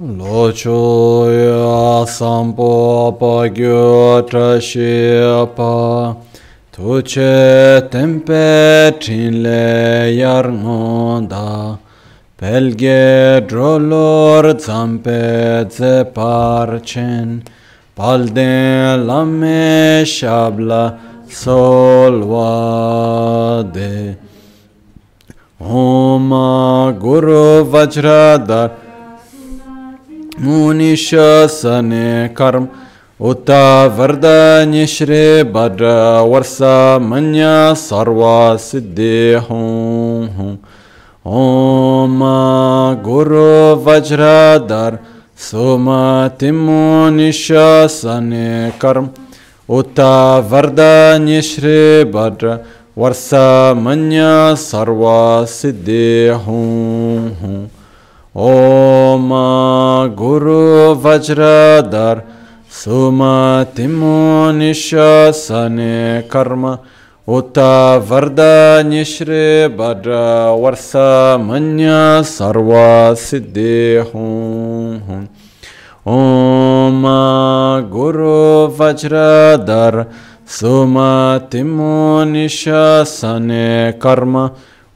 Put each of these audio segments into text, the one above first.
Lociuia sampo pagyo trashipa tu ce tempe cinle iar ngonda pelge drolor zampe ze parcen palde lame shabla solvade Om Guru Vajradhar मुनिशने कर्म उत वरद निश्रे भद्र वर्ष मन सर्व सिद्धे हूँ। ओम गुरु वज्र धर सुम तिमो कर्म उत वरद निश्रे भद्र वर्ष मन सर्व सिद्धे हूँ हूँ। Hum Om Guru Vajradhar Suma Timunishasane Karma Uta Varda Nishri Bhadra Varsa Manya Sarva Hum Om Guru Vajradhar Suma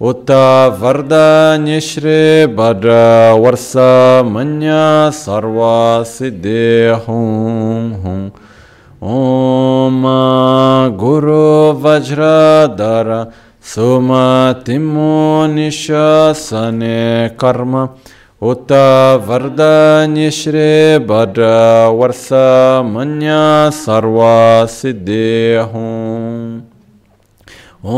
Uta Varda Nishri Bhadra Varsa Manya Sarva Siddhi Hum Hum Om Guru Vajradhara Suma Timunishasane Karma Uta Varda Nishri Bhadra Varsa Manya Sarva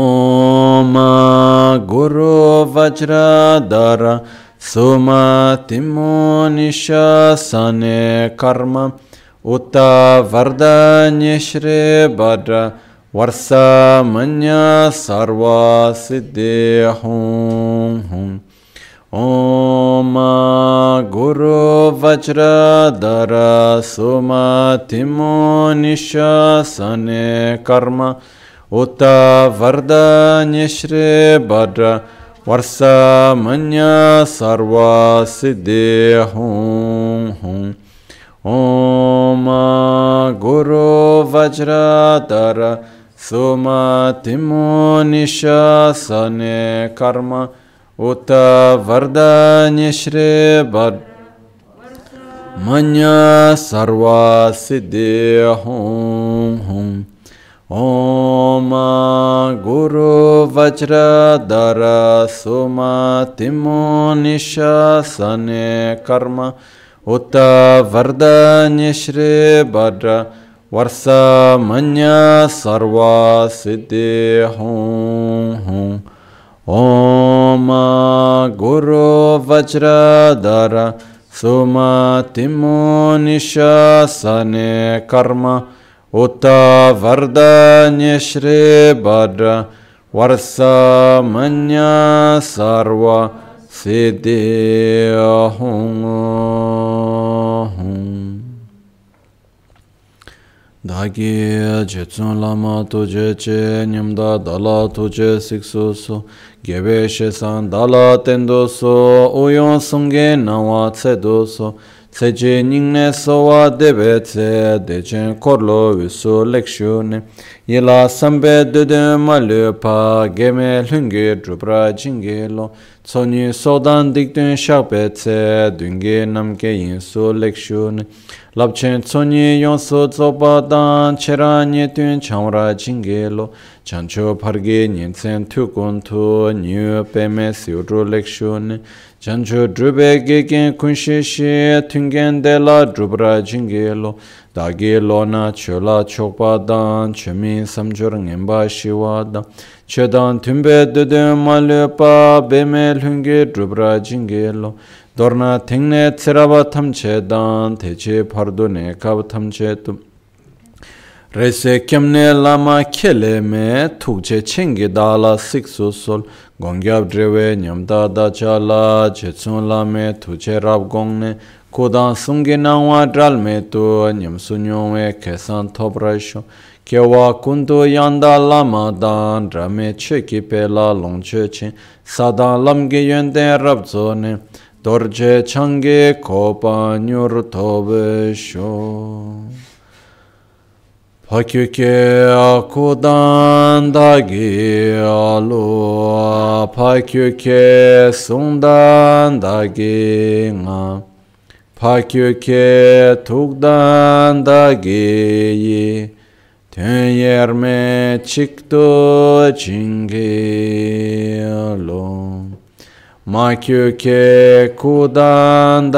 Siddhi Hum Om Guru Vajradhara Suma Timunishasane Karma Uta Varda Nishri Bhadra Varsa Manya Sarva Siddhi Hum Hum Uta Varda Nishri Bhadra Varsa Manya Sarva Siddhi Hum Hum Om Guru Vajradhara Suma Timunishasane Karma Uta Varda Nishri Bhadra Manya Sarva Siddhi Hum Hum Om Guru Vajradhara Suma Timunishasane Karma Uta Varda Nishri Bhadra Varsa Manya Sarva Siddhi Hum Hum Om Guru Vajradhara Suma Timunishasane Karma Uta Varda Nyeshri Bhadra Varsa Manya Sarva Siddhi Ahung Dagi Jetsun Lama Tuje Che Nyamda Dala Tuje Siksu so Gebe Shesan Dala Tendo so Uyon Sunge Nawa Tse Do Su. Seche nyingne sowa debe tse, dechen korlo wiso lekshu ne. Yela sambe dede malyo pa, geme lungi drupra jingi lo. Tsonyi sodan dikdun shakbe tse, dungi namke yinso lekshu ne. Lapchen tsonyi yonso tsopa dan, chera nye tun chamra jingi lo. chancho parge nyensen tu kontu nyu peme siudru lekshun chancho drube gegen kunshi shi tungen de la drubra jingi lo dagi lo na chola chokpa dan chemi samjur ngenpa shiwa dan chedan tumbe dudun malu pa beme lungi drubra jingi lo dorna tingne tsiraba tamche dan teche pardu ne kab tamche tum Rese kemne lama kele me tukche chengi dala siksu sol. Gongyab drewe nyamda da chala chetsun lame tukche rab gongne. Kudan sungi nangwa dral me tu nyamsu nyongwe kesan top raisho. Kewa kundu yanda lama dan drame cheki pela longche chen sadan lamge yende rab zone. Dorje change kopa nyur tobe sho. 파큐케 쿠단다기 알로 파큐케 송단다기 나 파큐케 툭단다기 테예르메 칙도 징게로 마큐케 쿠단다기로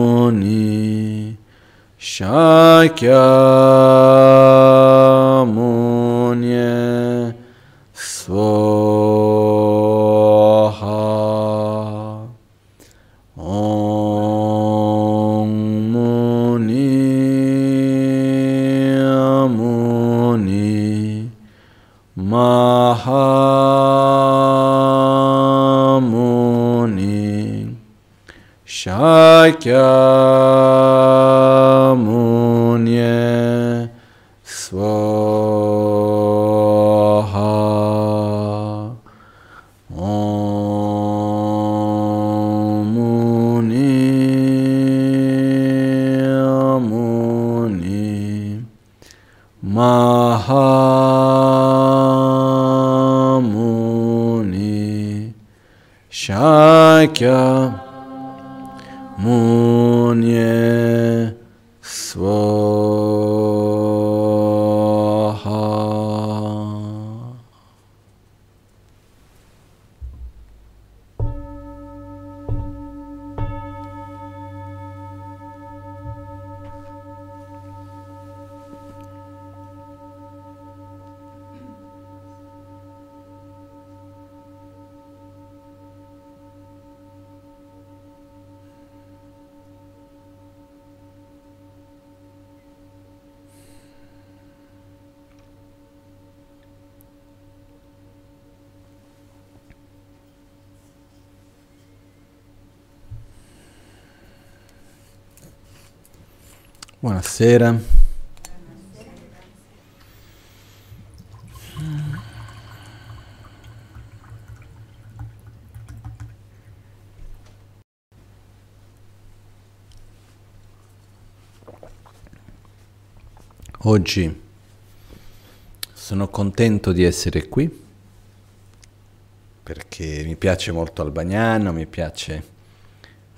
Mahamuni Shakyamuni Shakyamuni Buonasera. Oggi sono contento di essere qui perché mi piace molto Albagnano, mi piace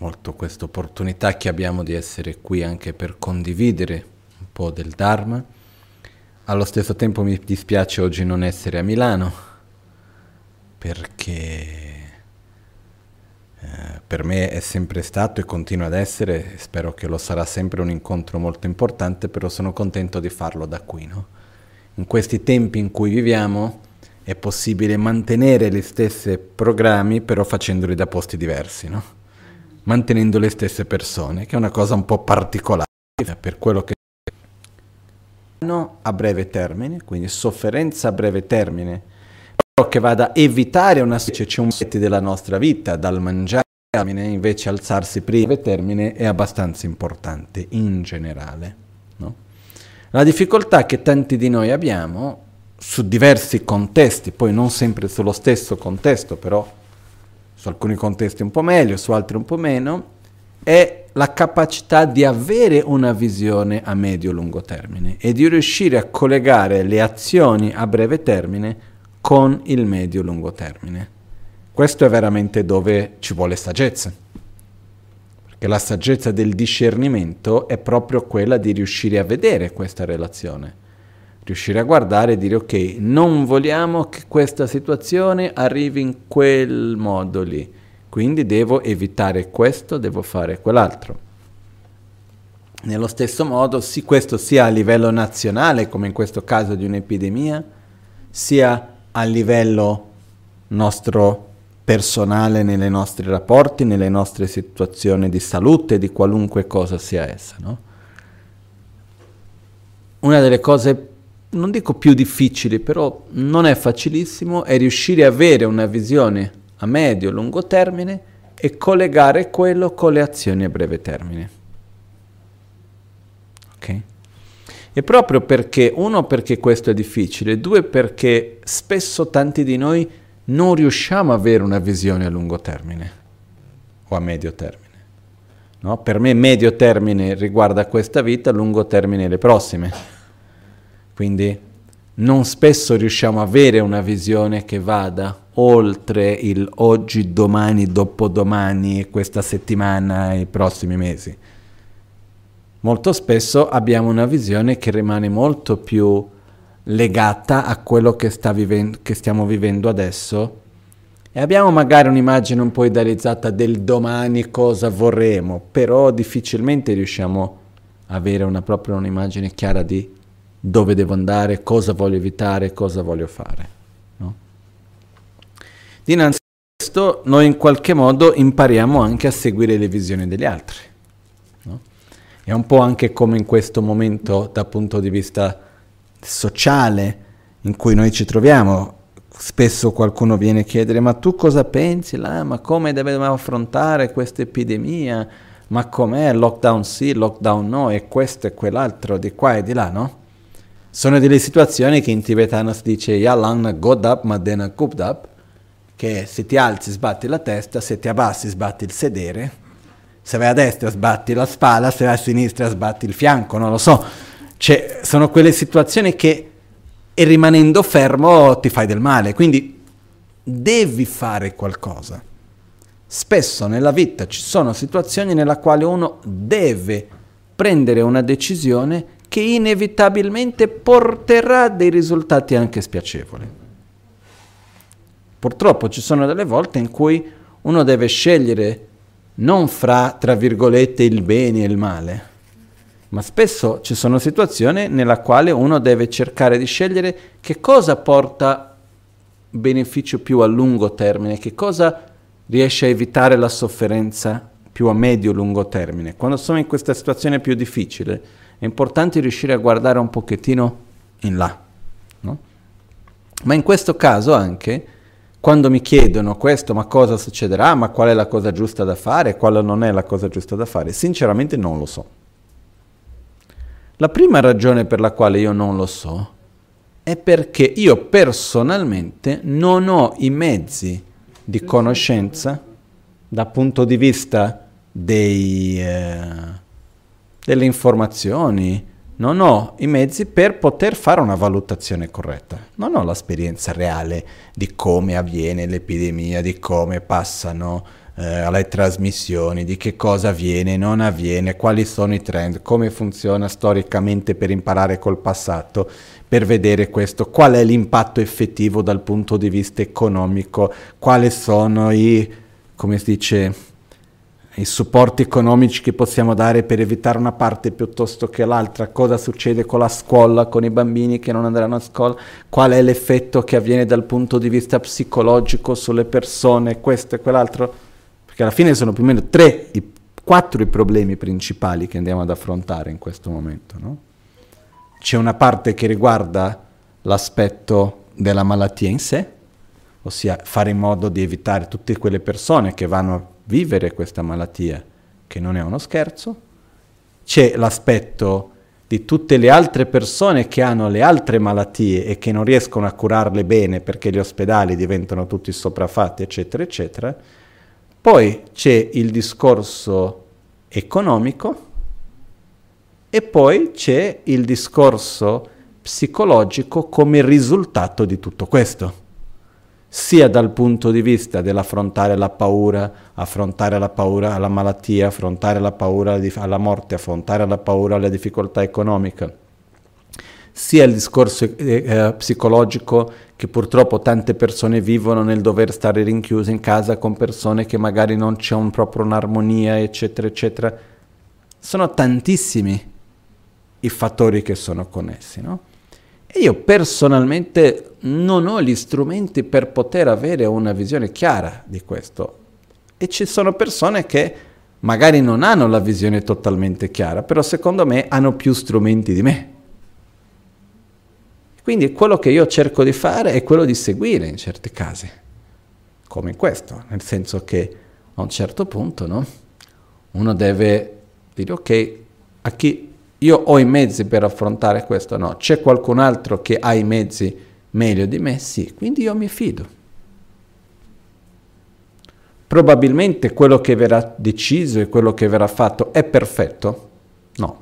molto questa opportunità che abbiamo di essere qui anche per condividere un po' del Dharma. Allo stesso tempo mi dispiace oggi non essere a Milano perché eh, per me è sempre stato e continua ad essere, spero che lo sarà sempre un incontro molto importante, però sono contento di farlo da qui. No? In questi tempi in cui viviamo è possibile mantenere gli stessi programmi però facendoli da posti diversi. No? Mantenendo le stesse persone, che è una cosa un po' particolare per quello che a breve termine, quindi sofferenza a breve termine, però che vada a evitare una specie c'è un della nostra vita, dal mangiare invece alzarsi prima breve termine è abbastanza importante in generale. No? La difficoltà che tanti di noi abbiamo su diversi contesti, poi non sempre sullo stesso contesto, però su alcuni contesti un po' meglio, su altri un po' meno, è la capacità di avere una visione a medio-lungo termine e di riuscire a collegare le azioni a breve termine con il medio-lungo termine. Questo è veramente dove ci vuole saggezza, perché la saggezza del discernimento è proprio quella di riuscire a vedere questa relazione riuscire a guardare e dire ok, non vogliamo che questa situazione arrivi in quel modo lì, quindi devo evitare questo, devo fare quell'altro. Nello stesso modo, sì, questo sia a livello nazionale, come in questo caso di un'epidemia, sia a livello nostro personale nei nostri rapporti, nelle nostre situazioni di salute, di qualunque cosa sia essa. No? Una delle cose, non dico più difficili, però non è facilissimo, è riuscire a avere una visione a medio-lungo termine e collegare quello con le azioni a breve termine. Ok? E proprio perché, uno perché questo è difficile, due perché spesso tanti di noi non riusciamo ad avere una visione a lungo termine o a medio termine. No? Per me medio termine riguarda questa vita, lungo termine le prossime. Quindi non spesso riusciamo ad avere una visione che vada oltre il oggi, domani, dopodomani, questa settimana i prossimi mesi. Molto spesso abbiamo una visione che rimane molto più legata a quello che, viven- che stiamo vivendo adesso e abbiamo magari un'immagine un po' idealizzata del domani cosa vorremmo, però difficilmente riusciamo a avere una, proprio un'immagine chiara di dove devo andare, cosa voglio evitare, cosa voglio fare. No? Dinanzi a questo noi in qualche modo impariamo anche a seguire le visioni degli altri. No? È un po' anche come in questo momento dal punto di vista sociale in cui noi ci troviamo. Spesso qualcuno viene a chiedere ma tu cosa pensi là? Ma come dobbiamo affrontare questa epidemia? Ma com'è? Lockdown sì, lockdown no, e questo e quell'altro, di qua e di là, no? Sono delle situazioni che in tibetano si dice Yalang Godap Madena Kupdap, che se ti alzi sbatti la testa, se ti abbassi sbatti il sedere, se vai a destra sbatti la spalla, se vai a sinistra sbatti il fianco, non lo so cioè, sono quelle situazioni che e rimanendo fermo ti fai del male, quindi devi fare qualcosa. Spesso nella vita ci sono situazioni nella quale uno deve prendere una decisione che inevitabilmente porterà dei risultati anche spiacevoli. Purtroppo ci sono delle volte in cui uno deve scegliere non fra, tra virgolette, il bene e il male, ma spesso ci sono situazioni nella quale uno deve cercare di scegliere che cosa porta beneficio più a lungo termine, che cosa riesce a evitare la sofferenza più a medio-lungo termine. Quando sono in questa situazione più difficile è importante riuscire a guardare un pochettino in là. No? Ma in questo caso anche, quando mi chiedono questo, ma cosa succederà, ma qual è la cosa giusta da fare, quale non è la cosa giusta da fare, sinceramente non lo so. La prima ragione per la quale io non lo so è perché io personalmente non ho i mezzi di conoscenza dal punto di vista dei, eh, delle informazioni, non ho i mezzi per poter fare una valutazione corretta. Non ho l'esperienza reale di come avviene l'epidemia, di come passano eh, alle trasmissioni, di che cosa avviene, non avviene, quali sono i trend, come funziona storicamente per imparare col passato, per vedere questo, qual è l'impatto effettivo dal punto di vista economico, quali sono i, come si dice, i supporti economici che possiamo dare per evitare una parte piuttosto che l'altra, cosa succede con la scuola, con i bambini che non andranno a scuola, qual è l'effetto che avviene dal punto di vista psicologico sulle persone, questo e quell'altro perché alla fine sono più o meno tre, i, quattro i problemi principali che andiamo ad affrontare in questo momento. No? C'è una parte che riguarda l'aspetto della malattia in sé, ossia fare in modo di evitare tutte quelle persone che vanno vivere questa malattia, che non è uno scherzo. C'è l'aspetto di tutte le altre persone che hanno le altre malattie e che non riescono a curarle bene perché gli ospedali diventano tutti sopraffatti, eccetera, eccetera. Poi c'è il discorso economico e poi c'è il discorso psicologico come risultato di tutto questo, sia dal punto di vista dell'affrontare la paura, affrontare la paura alla malattia, affrontare la paura alla morte, affrontare la paura alla difficoltà economica, sia il discorso eh, eh, psicologico che purtroppo tante persone vivono nel dover stare rinchiuse in casa con persone che magari non c'è un, proprio un'armonia, eccetera, eccetera. Sono tantissimi i fattori che sono connessi, no? E io personalmente non ho gli strumenti per poter avere una visione chiara di questo. E ci sono persone che magari non hanno la visione totalmente chiara, però secondo me hanno più strumenti di me. Quindi quello che io cerco di fare è quello di seguire in certi casi, come in questo, nel senso che a un certo punto no? uno deve dire ok, a chi io ho i mezzi per affrontare questo, no, c'è qualcun altro che ha i mezzi meglio di me, sì, quindi io mi fido. Probabilmente quello che verrà deciso e quello che verrà fatto è perfetto? No,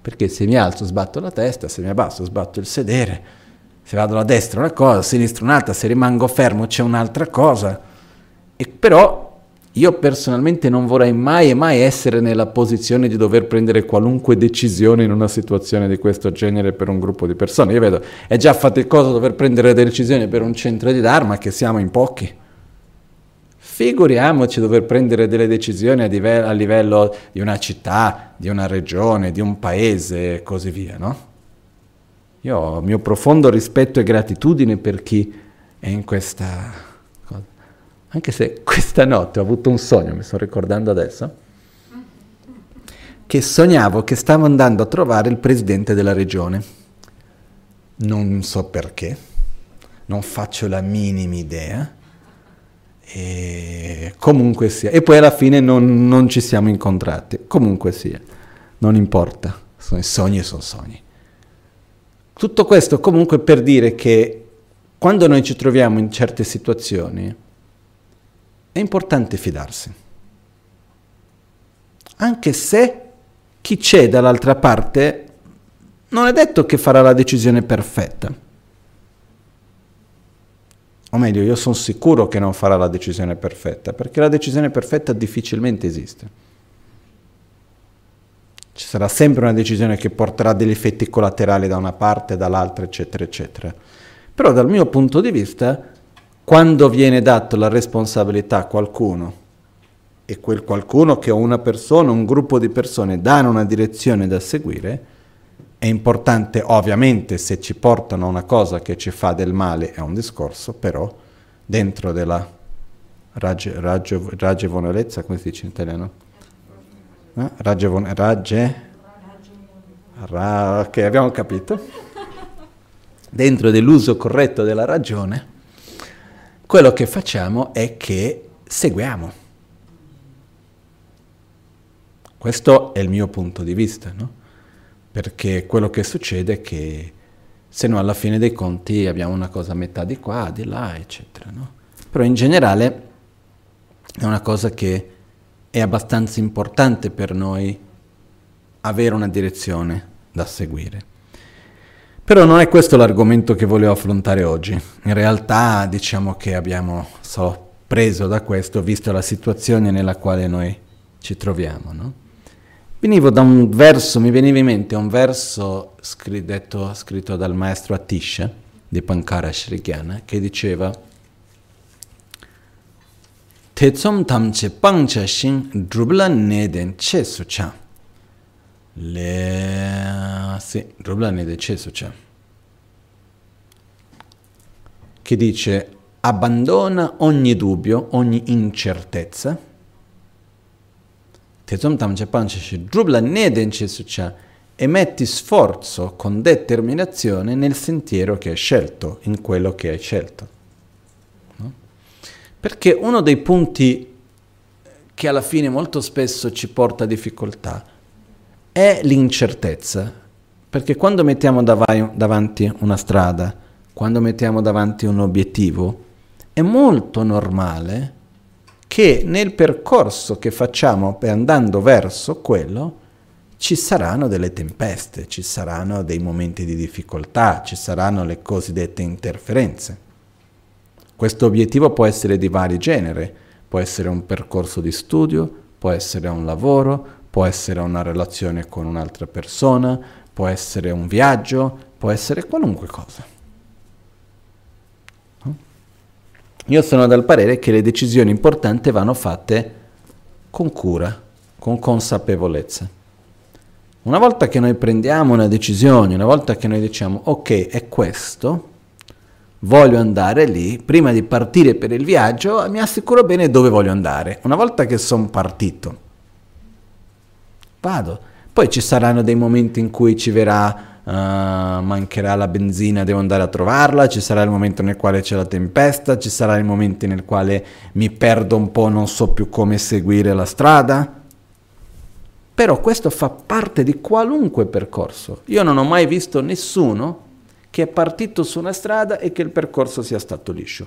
perché se mi alzo sbatto la testa, se mi abbasso sbatto il sedere, se vado a destra una cosa, a sinistra un'altra, se rimango fermo c'è un'altra cosa. E però io personalmente non vorrei mai e mai essere nella posizione di dover prendere qualunque decisione in una situazione di questo genere per un gruppo di persone. Io vedo, è già faticoso dover prendere decisioni per un centro di Dharma che siamo in pochi. Figuriamoci dover prendere delle decisioni a livello, a livello di una città, di una regione, di un paese e così via, no? Io ho mio profondo rispetto e gratitudine per chi è in questa anche se questa notte ho avuto un sogno, mi sto ricordando adesso, che sognavo che stavo andando a trovare il presidente della regione. Non so perché, non faccio la minima idea. E comunque sia. E poi alla fine non, non ci siamo incontrati. Comunque sia, non importa. Sono sogni sono sogni. Tutto questo comunque per dire che quando noi ci troviamo in certe situazioni, è importante fidarsi. Anche se chi c'è dall'altra parte non è detto che farà la decisione perfetta. O meglio, io sono sicuro che non farà la decisione perfetta, perché la decisione perfetta difficilmente esiste. Ci sarà sempre una decisione che porterà degli effetti collaterali da una parte, dall'altra, eccetera, eccetera. Però dal mio punto di vista quando viene data la responsabilità a qualcuno e quel qualcuno che una persona, un gruppo di persone danno una direzione da seguire, è importante ovviamente se ci portano a una cosa che ci fa del male è un discorso, però dentro della ragge, ragge, ragionevolezza, come si dice in italiano? Eh? Ragione, ragge, ra, ok, abbiamo capito. Dentro dell'uso corretto della ragione, quello che facciamo è che seguiamo. Questo è il mio punto di vista, no? Perché quello che succede è che se no alla fine dei conti abbiamo una cosa a metà di qua, di là, eccetera, no? Però in generale è una cosa che è abbastanza importante per noi avere una direzione da seguire. Però non è questo l'argomento che volevo affrontare oggi. In realtà diciamo che abbiamo solo preso da questo, visto la situazione nella quale noi ci troviamo. No? Venivo da un verso, mi veniva in mente un verso scritto, scritto dal maestro Atisha di Pankara Shrigyana che diceva Tetsom tamche pangcha shin drubla neden che sucha. Le... Sì, Rublani de Cesuce, che dice abbandona ogni dubbio, ogni incertezza. Cesuce e metti sforzo con determinazione nel sentiero che hai scelto, in quello che hai scelto. No? Perché uno dei punti che alla fine molto spesso ci porta a difficoltà è l'incertezza, perché quando mettiamo dav- davanti una strada, quando mettiamo davanti un obiettivo, è molto normale che nel percorso che facciamo andando verso quello ci saranno delle tempeste, ci saranno dei momenti di difficoltà, ci saranno le cosiddette interferenze. Questo obiettivo può essere di vari generi, può essere un percorso di studio, può essere un lavoro, può essere una relazione con un'altra persona, può essere un viaggio, può essere qualunque cosa. Io sono del parere che le decisioni importanti vanno fatte con cura, con consapevolezza. Una volta che noi prendiamo una decisione, una volta che noi diciamo ok, è questo, voglio andare lì, prima di partire per il viaggio mi assicuro bene dove voglio andare. Una volta che sono partito, vado. Poi ci saranno dei momenti in cui ci verrà Uh, mancherà la benzina, devo andare a trovarla, ci sarà il momento nel quale c'è la tempesta, ci sarà il momento nel quale mi perdo un po', non so più come seguire la strada. Però questo fa parte di qualunque percorso. Io non ho mai visto nessuno che è partito su una strada e che il percorso sia stato liscio.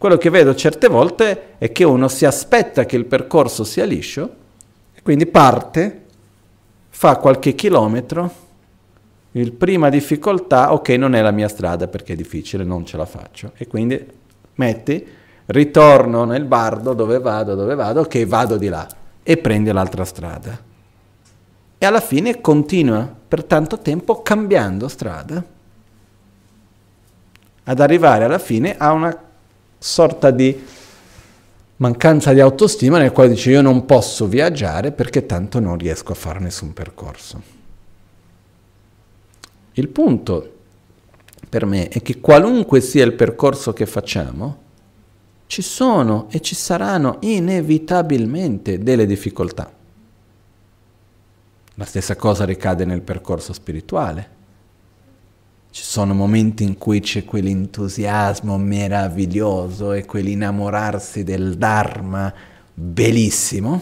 Quello che vedo certe volte è che uno si aspetta che il percorso sia liscio, quindi parte, fa qualche chilometro, il prima difficoltà, ok, non è la mia strada perché è difficile, non ce la faccio. E quindi metti, ritorno nel bardo dove vado, dove vado, ok, vado di là e prendi l'altra strada. E alla fine continua per tanto tempo cambiando strada, ad arrivare alla fine a una sorta di mancanza di autostima nel quale dice io non posso viaggiare perché tanto non riesco a fare nessun percorso. Il punto per me è che qualunque sia il percorso che facciamo, ci sono e ci saranno inevitabilmente delle difficoltà. La stessa cosa ricade nel percorso spirituale. Ci sono momenti in cui c'è quell'entusiasmo meraviglioso e quell'innamorarsi del Dharma bellissimo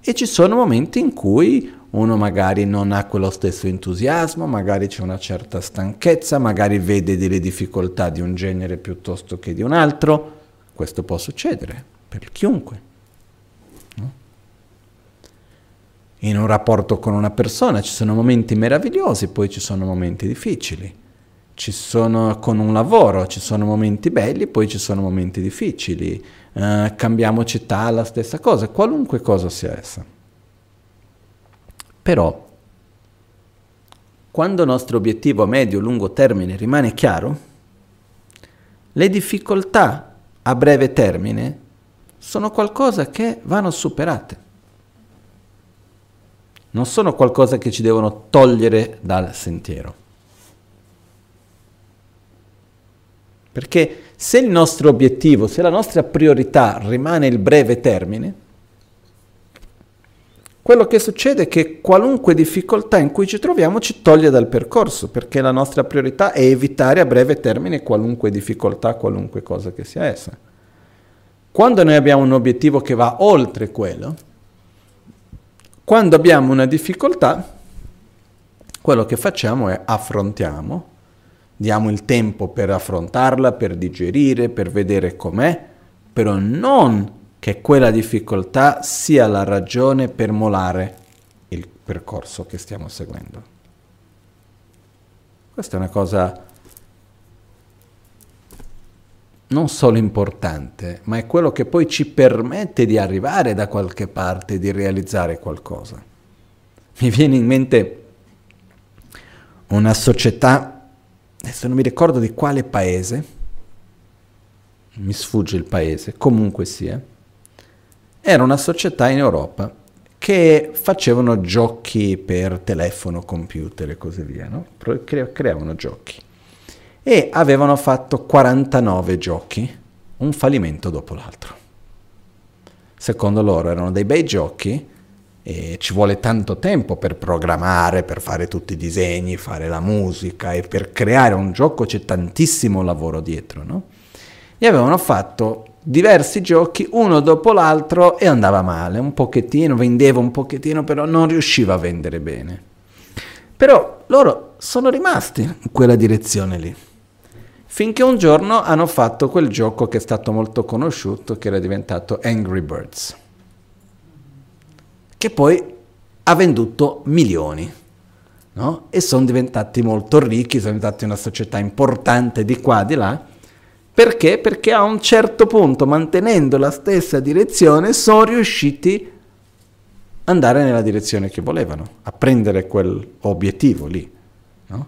e ci sono momenti in cui uno magari non ha quello stesso entusiasmo, magari c'è una certa stanchezza, magari vede delle difficoltà di un genere piuttosto che di un altro. Questo può succedere per chiunque. In un rapporto con una persona, ci sono momenti meravigliosi, poi ci sono momenti difficili. Ci sono con un lavoro, ci sono momenti belli, poi ci sono momenti difficili. Uh, cambiamo città, la stessa cosa, qualunque cosa sia essa. Però, quando il nostro obiettivo a medio-lungo termine rimane chiaro, le difficoltà a breve termine sono qualcosa che vanno superate non sono qualcosa che ci devono togliere dal sentiero. Perché se il nostro obiettivo, se la nostra priorità rimane il breve termine, quello che succede è che qualunque difficoltà in cui ci troviamo ci toglie dal percorso, perché la nostra priorità è evitare a breve termine qualunque difficoltà, qualunque cosa che sia essa. Quando noi abbiamo un obiettivo che va oltre quello, quando abbiamo una difficoltà, quello che facciamo è affrontiamo, diamo il tempo per affrontarla, per digerire, per vedere com'è, però non che quella difficoltà sia la ragione per molare il percorso che stiamo seguendo. Questa è una cosa non solo importante, ma è quello che poi ci permette di arrivare da qualche parte, di realizzare qualcosa. Mi viene in mente una società, adesso non mi ricordo di quale paese, mi sfugge il paese, comunque sia, era una società in Europa che facevano giochi per telefono, computer e così via, no? creavano giochi e avevano fatto 49 giochi, un fallimento dopo l'altro. Secondo loro erano dei bei giochi e ci vuole tanto tempo per programmare, per fare tutti i disegni, fare la musica e per creare un gioco c'è tantissimo lavoro dietro, no? E avevano fatto diversi giochi uno dopo l'altro e andava male, un pochettino, vendeva un pochettino, però non riusciva a vendere bene. Però loro sono rimasti in quella direzione lì finché un giorno hanno fatto quel gioco che è stato molto conosciuto, che era diventato Angry Birds, che poi ha venduto milioni. No? E sono diventati molto ricchi, sono diventati una società importante di qua, di là. Perché? Perché a un certo punto, mantenendo la stessa direzione, sono riusciti ad andare nella direzione che volevano, a prendere quell'obiettivo lì. No?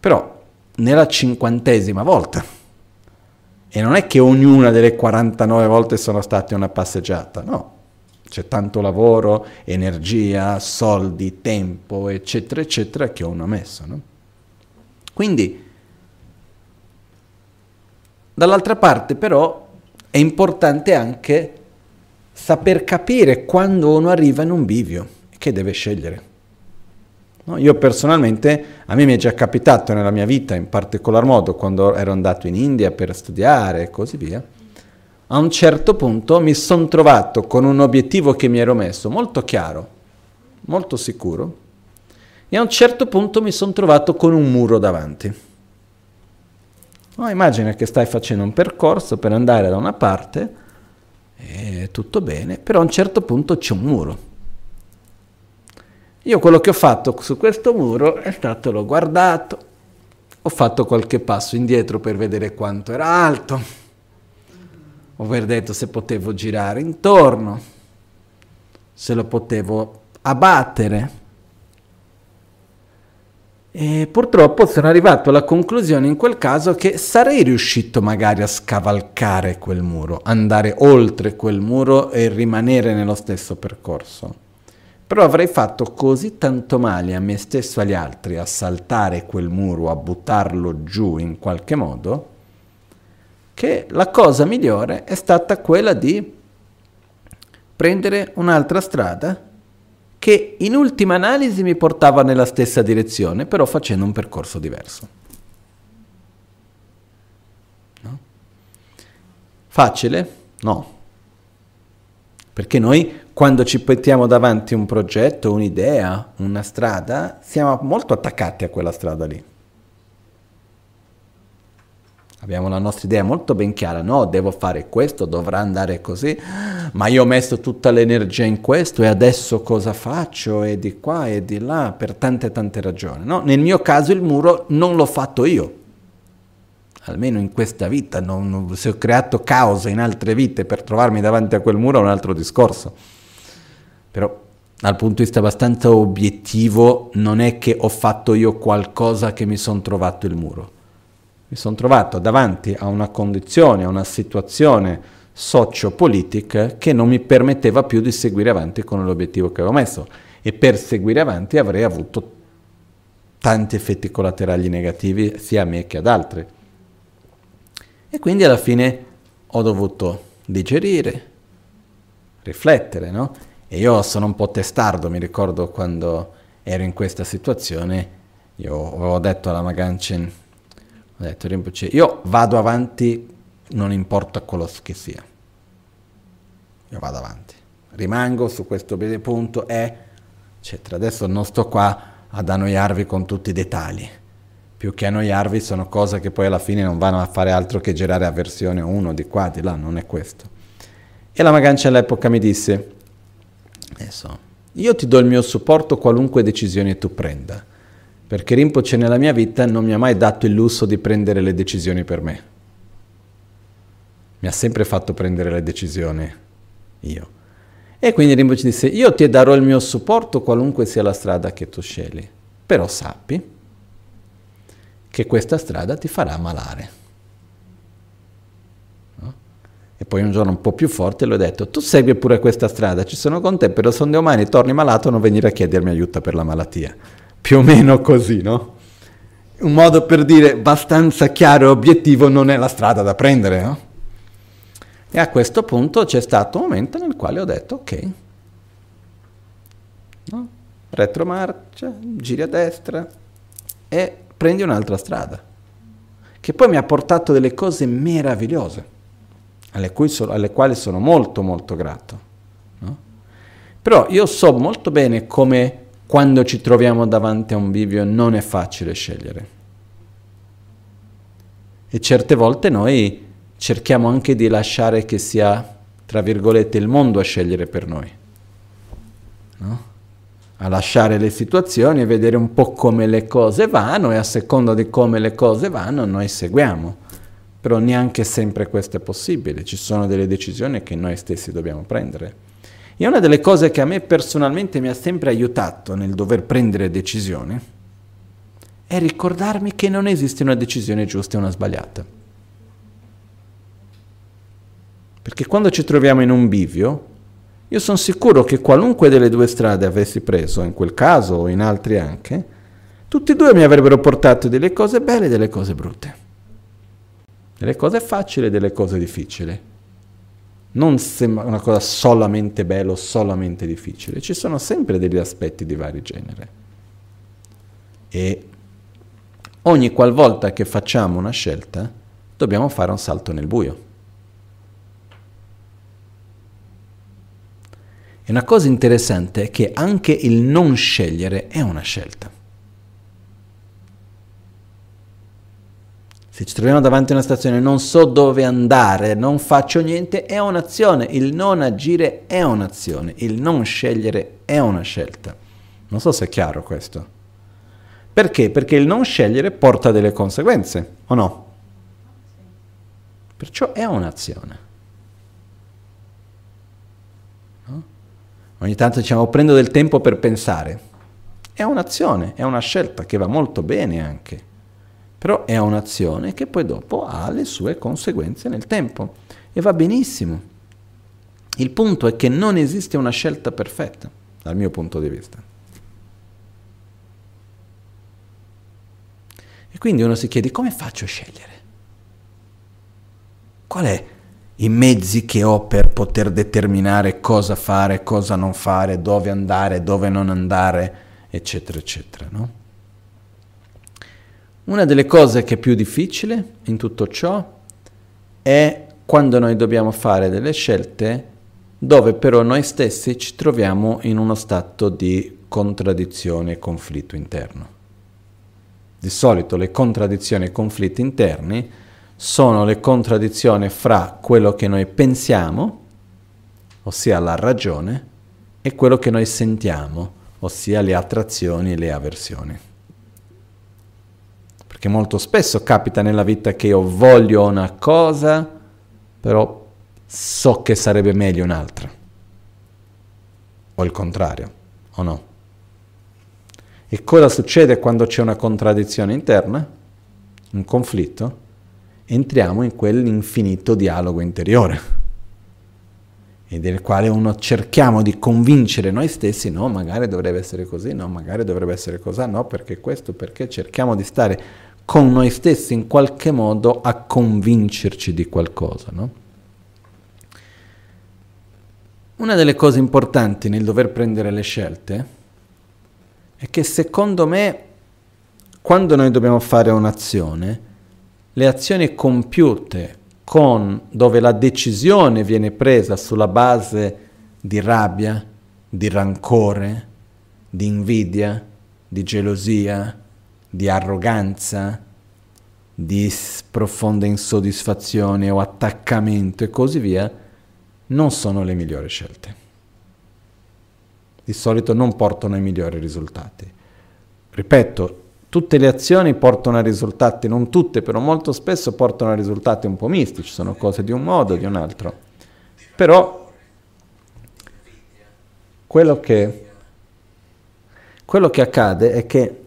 Però nella cinquantesima volta. E non è che ognuna delle 49 volte sono state una passeggiata, no. C'è tanto lavoro, energia, soldi, tempo, eccetera, eccetera, che uno ha messo. No? Quindi, dall'altra parte però è importante anche saper capire quando uno arriva in un bivio, che deve scegliere. No? Io personalmente, a me mi è già capitato nella mia vita, in particolar modo quando ero andato in India per studiare e così via, a un certo punto mi sono trovato con un obiettivo che mi ero messo molto chiaro, molto sicuro, e a un certo punto mi sono trovato con un muro davanti. No, immagina che stai facendo un percorso per andare da una parte, e tutto bene, però a un certo punto c'è un muro. Io quello che ho fatto su questo muro è stato l'ho guardato, ho fatto qualche passo indietro per vedere quanto era alto, ho detto se potevo girare intorno, se lo potevo abbattere. E purtroppo sono arrivato alla conclusione in quel caso che sarei riuscito magari a scavalcare quel muro, andare oltre quel muro e rimanere nello stesso percorso. Però avrei fatto così tanto male a me stesso e agli altri a saltare quel muro, a buttarlo giù in qualche modo, che la cosa migliore è stata quella di prendere un'altra strada che in ultima analisi mi portava nella stessa direzione, però facendo un percorso diverso. No? Facile? No. Perché noi quando ci mettiamo davanti un progetto, un'idea, una strada, siamo molto attaccati a quella strada lì. Abbiamo la nostra idea molto ben chiara, no, devo fare questo, dovrà andare così, ma io ho messo tutta l'energia in questo e adesso cosa faccio? E di qua e di là, per tante tante ragioni. No? Nel mio caso il muro non l'ho fatto io, almeno in questa vita, non, non, se ho creato cause in altre vite per trovarmi davanti a quel muro è un altro discorso però dal punto di vista abbastanza obiettivo non è che ho fatto io qualcosa che mi sono trovato il muro. Mi sono trovato davanti a una condizione, a una situazione socio-politica che non mi permetteva più di seguire avanti con l'obiettivo che avevo messo e per seguire avanti avrei avuto tanti effetti collaterali negativi sia a me che ad altri. E quindi alla fine ho dovuto digerire, riflettere, no? E io sono un po' testardo, mi ricordo quando ero in questa situazione, io avevo detto alla Maganchen, ho detto Rinpoche, io vado avanti, non importa quello che sia. Io vado avanti. Rimango su questo punto e eccetera. Adesso non sto qua ad annoiarvi con tutti i dettagli. Più che annoiarvi sono cose che poi alla fine non vanno a fare altro che girare a uno di qua, di là, non è questo. E la Magancia all'epoca mi disse, Adesso, io ti do il mio supporto qualunque decisione tu prenda, perché Rinpoche nella mia vita non mi ha mai dato il lusso di prendere le decisioni per me. Mi ha sempre fatto prendere le decisioni io. E quindi Rinpoche disse, io ti darò il mio supporto qualunque sia la strada che tu scegli, però sappi che questa strada ti farà malare. E poi un giorno un po' più forte le ho detto, tu segui pure questa strada, ci sono con te, però se un domani torni malato non venire a chiedermi aiuto per la malattia. Più o meno così, no? Un modo per dire abbastanza chiaro e obiettivo non è la strada da prendere, no? E a questo punto c'è stato un momento nel quale ho detto, ok, no? retromarcia, giri a destra e prendi un'altra strada, che poi mi ha portato delle cose meravigliose alle, so, alle quali sono molto molto grato. No? Però io so molto bene come quando ci troviamo davanti a un bivio non è facile scegliere. E certe volte noi cerchiamo anche di lasciare che sia, tra virgolette, il mondo a scegliere per noi. No? A lasciare le situazioni e vedere un po' come le cose vanno e a seconda di come le cose vanno noi seguiamo però neanche sempre questo è possibile, ci sono delle decisioni che noi stessi dobbiamo prendere. E una delle cose che a me personalmente mi ha sempre aiutato nel dover prendere decisioni è ricordarmi che non esiste una decisione giusta e una sbagliata. Perché quando ci troviamo in un bivio, io sono sicuro che qualunque delle due strade avessi preso, in quel caso o in altri anche, tutti e due mi avrebbero portato delle cose belle e delle cose brutte, delle cose facili e delle cose difficili. Non sembra una cosa solamente bella o solamente difficile, ci sono sempre degli aspetti di vari generi. E ogni qualvolta che facciamo una scelta, dobbiamo fare un salto nel buio. E una cosa interessante è che anche il non scegliere è una scelta. Se ci troviamo davanti a una stazione, non so dove andare, non faccio niente, è un'azione. Il non agire è un'azione. Il non scegliere è una scelta. Non so se è chiaro questo. Perché? Perché il non scegliere porta delle conseguenze, o no? Perciò è un'azione. Ogni tanto diciamo prendo del tempo per pensare. È un'azione, è una scelta che va molto bene anche, però è un'azione che poi dopo ha le sue conseguenze nel tempo e va benissimo. Il punto è che non esiste una scelta perfetta, dal mio punto di vista. E quindi uno si chiede come faccio a scegliere? Qual è i mezzi che ho per poter determinare cosa fare, cosa non fare, dove andare, dove non andare, eccetera, eccetera. No? Una delle cose che è più difficile in tutto ciò è quando noi dobbiamo fare delle scelte dove però noi stessi ci troviamo in uno stato di contraddizione e conflitto interno. Di solito le contraddizioni e conflitti interni sono le contraddizioni fra quello che noi pensiamo, ossia la ragione, e quello che noi sentiamo, ossia le attrazioni e le avversioni. Perché molto spesso capita nella vita che io voglio una cosa, però so che sarebbe meglio un'altra. O il contrario, o no? E cosa succede quando c'è una contraddizione interna? Un conflitto? Entriamo in quell'infinito dialogo interiore e del quale uno cerchiamo di convincere noi stessi, no, magari dovrebbe essere così, no, magari dovrebbe essere così, no, perché questo, perché cerchiamo di stare con noi stessi in qualche modo a convincerci di qualcosa, no? Una delle cose importanti nel dover prendere le scelte è che secondo me quando noi dobbiamo fare un'azione, le azioni compiute con, dove la decisione viene presa sulla base di rabbia, di rancore, di invidia, di gelosia, di arroganza, di profonda insoddisfazione o attaccamento e così via, non sono le migliori scelte. Di solito non portano ai migliori risultati. Ripeto, tutte le azioni portano a risultati, non tutte, però molto spesso portano a risultati un po' mistici, sono cose di un modo o di un altro. Però quello che, quello che accade è che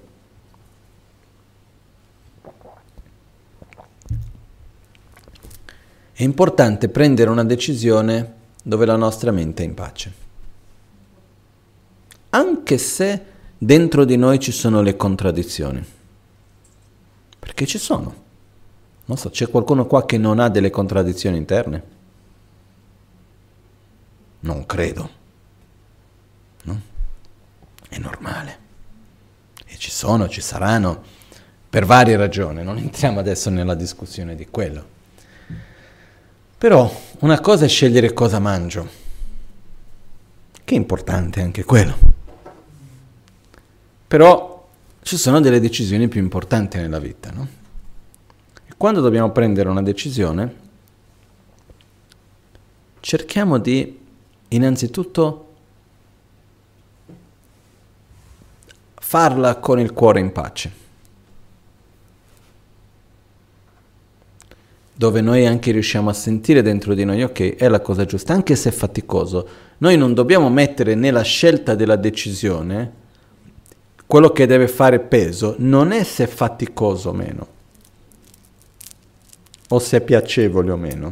è importante prendere una decisione dove la nostra mente è in pace. Anche se dentro di noi ci sono le contraddizioni. Perché ci sono. Non so, c'è qualcuno qua che non ha delle contraddizioni interne? Non credo. No? È normale. E ci sono, ci saranno, per varie ragioni. Non entriamo adesso nella discussione di quello. Però una cosa è scegliere cosa mangio, che è importante anche quello. Però ci sono delle decisioni più importanti nella vita, no? Quando dobbiamo prendere una decisione, cerchiamo di innanzitutto farla con il cuore in pace. dove noi anche riusciamo a sentire dentro di noi, ok, è la cosa giusta, anche se è faticoso. Noi non dobbiamo mettere nella scelta della decisione quello che deve fare peso non è se è faticoso o meno, o se è piacevole o meno,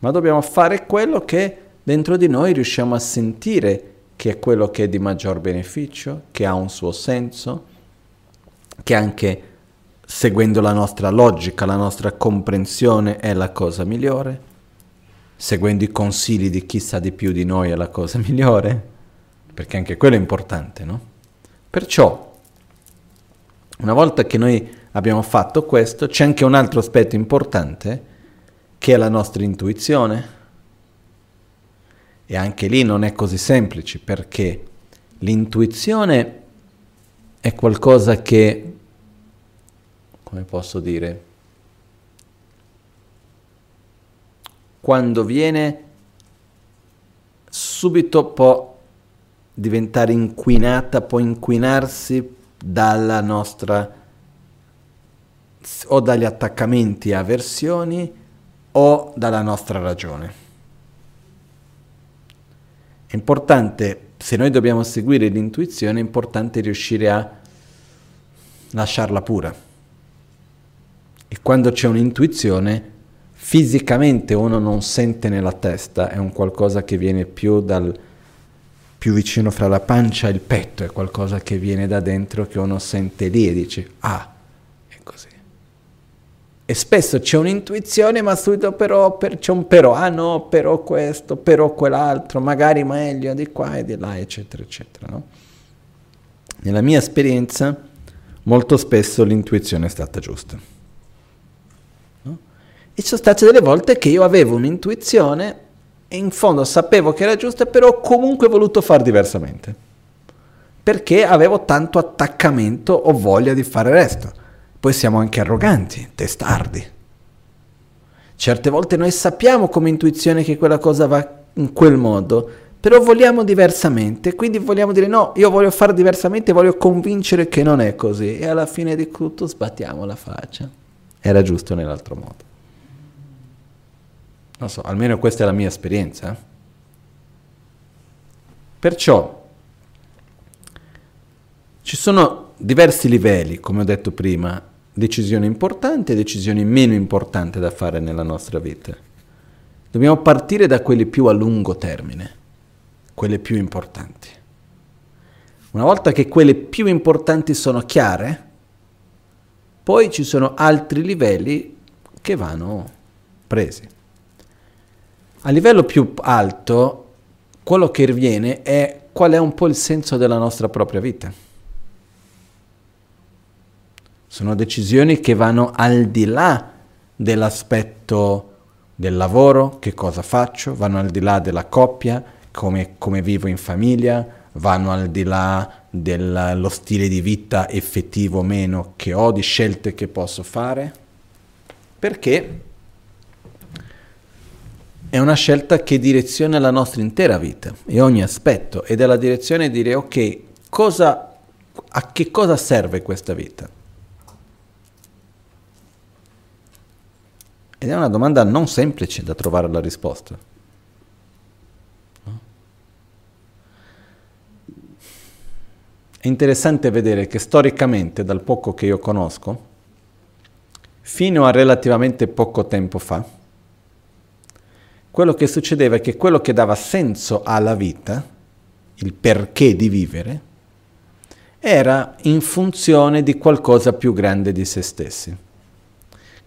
ma dobbiamo fare quello che dentro di noi riusciamo a sentire che è quello che è di maggior beneficio, che ha un suo senso, che anche seguendo la nostra logica, la nostra comprensione è la cosa migliore, seguendo i consigli di chi sa di più di noi è la cosa migliore, perché anche quello è importante, no? Perciò, una volta che noi abbiamo fatto questo, c'è anche un altro aspetto importante, che è la nostra intuizione. E anche lì non è così semplice, perché l'intuizione è qualcosa che come posso dire, quando viene subito può diventare inquinata, può inquinarsi dalla nostra o dagli attaccamenti e avversioni o dalla nostra ragione. È importante, se noi dobbiamo seguire l'intuizione, è importante riuscire a lasciarla pura e quando c'è un'intuizione, fisicamente uno non sente nella testa, è un qualcosa che viene più dal più vicino fra la pancia e il petto, è qualcosa che viene da dentro che uno sente lì e dice "Ah, è così". E spesso c'è un'intuizione, ma subito però per, c'è un però, ah no, però questo, però quell'altro, magari meglio di qua e di là, eccetera, eccetera. No? Nella mia esperienza, molto spesso l'intuizione è stata giusta. E ci sono state delle volte che io avevo un'intuizione e in fondo sapevo che era giusta, però ho comunque voluto fare diversamente. Perché avevo tanto attaccamento o voglia di fare il resto. Poi siamo anche arroganti, testardi. Certe volte noi sappiamo come intuizione che quella cosa va in quel modo, però vogliamo diversamente, quindi vogliamo dire no, io voglio fare diversamente, voglio convincere che non è così e alla fine di tutto sbattiamo la faccia. Era giusto nell'altro modo. Non so, almeno questa è la mia esperienza. Perciò ci sono diversi livelli, come ho detto prima, decisioni importanti e decisioni meno importanti da fare nella nostra vita. Dobbiamo partire da quelle più a lungo termine, quelle più importanti. Una volta che quelle più importanti sono chiare, poi ci sono altri livelli che vanno presi. A livello più alto, quello che riviene è qual è un po' il senso della nostra propria vita. Sono decisioni che vanno al di là dell'aspetto del lavoro, che cosa faccio, vanno al di là della coppia, come, come vivo in famiglia, vanno al di là dello stile di vita effettivo o meno che ho, di scelte che posso fare. Perché? È una scelta che direziona la nostra intera vita e ogni aspetto ed è la direzione di dire ok, cosa, a che cosa serve questa vita? Ed è una domanda non semplice da trovare la risposta. È interessante vedere che storicamente, dal poco che io conosco, fino a relativamente poco tempo fa, quello che succedeva è che quello che dava senso alla vita, il perché di vivere, era in funzione di qualcosa più grande di se stessi.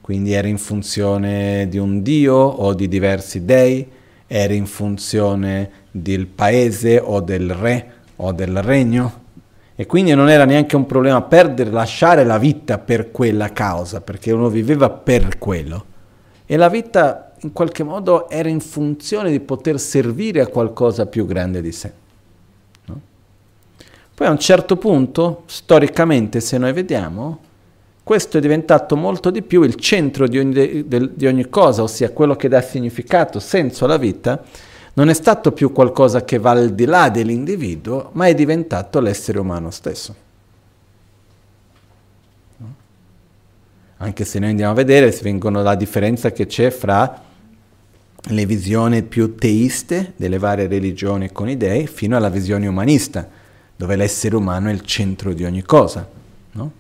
Quindi era in funzione di un dio o di diversi dei, era in funzione del paese o del re o del regno. E quindi non era neanche un problema perdere, lasciare la vita per quella causa, perché uno viveva per quello. E la vita in qualche modo era in funzione di poter servire a qualcosa più grande di sé. No? Poi a un certo punto, storicamente, se noi vediamo, questo è diventato molto di più il centro di ogni, di ogni cosa, ossia quello che dà significato, senso alla vita, non è stato più qualcosa che va al di là dell'individuo, ma è diventato l'essere umano stesso. Anche se noi andiamo a vedere, si vengono la differenza che c'è fra le visioni più teiste delle varie religioni con i dei fino alla visione umanista, dove l'essere umano è il centro di ogni cosa. No?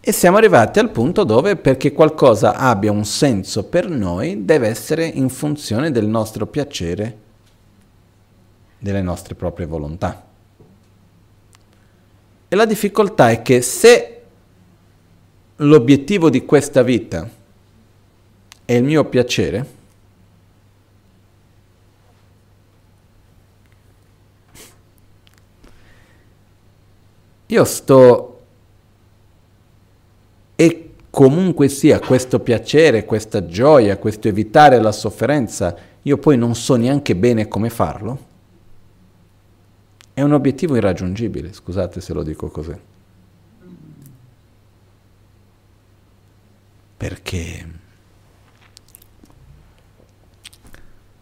E siamo arrivati al punto dove perché qualcosa abbia un senso per noi deve essere in funzione del nostro piacere delle nostre proprie volontà. E la difficoltà è che se l'obiettivo di questa vita è il mio piacere, io sto e comunque sia questo piacere, questa gioia, questo evitare la sofferenza, io poi non so neanche bene come farlo, è un obiettivo irraggiungibile, scusate se lo dico così. Perché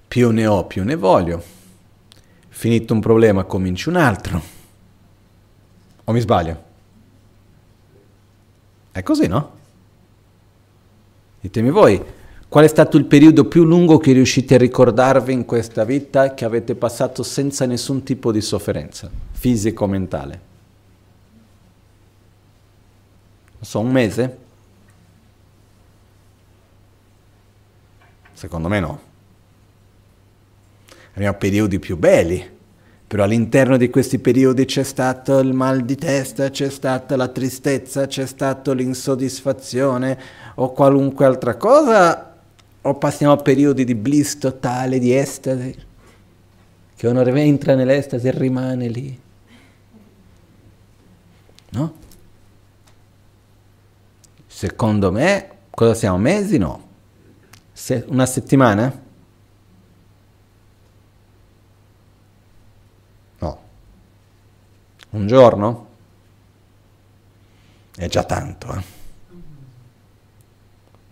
più ne ho, più ne voglio. Finito un problema, cominci un altro. O mi sbaglio? È così, no? Ditemi voi, qual è stato il periodo più lungo che riuscite a ricordarvi in questa vita che avete passato senza nessun tipo di sofferenza, fisico o mentale? Non so, un mese? Secondo me no. Abbiamo periodi più belli, però all'interno di questi periodi c'è stato il mal di testa, c'è stata la tristezza, c'è stata l'insoddisfazione o qualunque altra cosa, o passiamo a periodi di bliss totale, di estasi, che uno entra nell'estasi e rimane lì. No? Secondo me, cosa siamo? Mesi? No. Se, una settimana? Un giorno? È già tanto. Eh?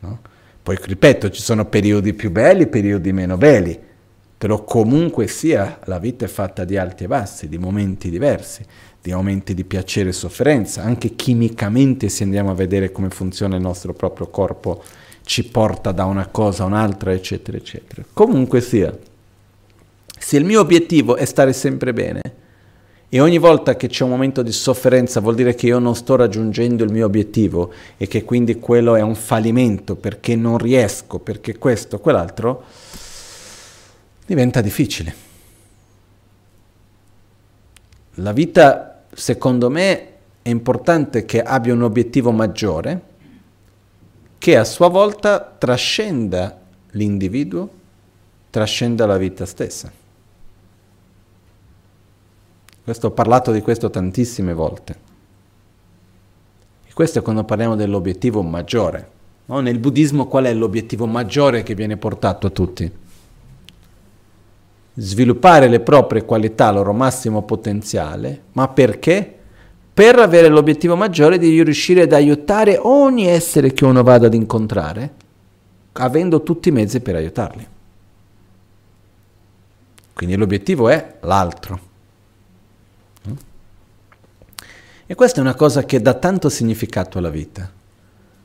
No? Poi ripeto, ci sono periodi più belli, periodi meno belli, però comunque sia la vita è fatta di alti e bassi, di momenti diversi, di momenti di piacere e sofferenza, anche chimicamente se andiamo a vedere come funziona il nostro proprio corpo, ci porta da una cosa a un'altra, eccetera, eccetera. Comunque sia, se il mio obiettivo è stare sempre bene, e ogni volta che c'è un momento di sofferenza vuol dire che io non sto raggiungendo il mio obiettivo e che quindi quello è un fallimento perché non riesco, perché questo, quell'altro, diventa difficile. La vita, secondo me, è importante che abbia un obiettivo maggiore che a sua volta trascenda l'individuo, trascenda la vita stessa. Questo ho parlato di questo tantissime volte. E questo è quando parliamo dell'obiettivo maggiore. No? Nel buddismo qual è l'obiettivo maggiore che viene portato a tutti? Sviluppare le proprie qualità al loro massimo potenziale, ma perché? Per avere l'obiettivo maggiore di riuscire ad aiutare ogni essere che uno vada ad incontrare, avendo tutti i mezzi per aiutarli. Quindi l'obiettivo è l'altro. E questa è una cosa che dà tanto significato alla vita.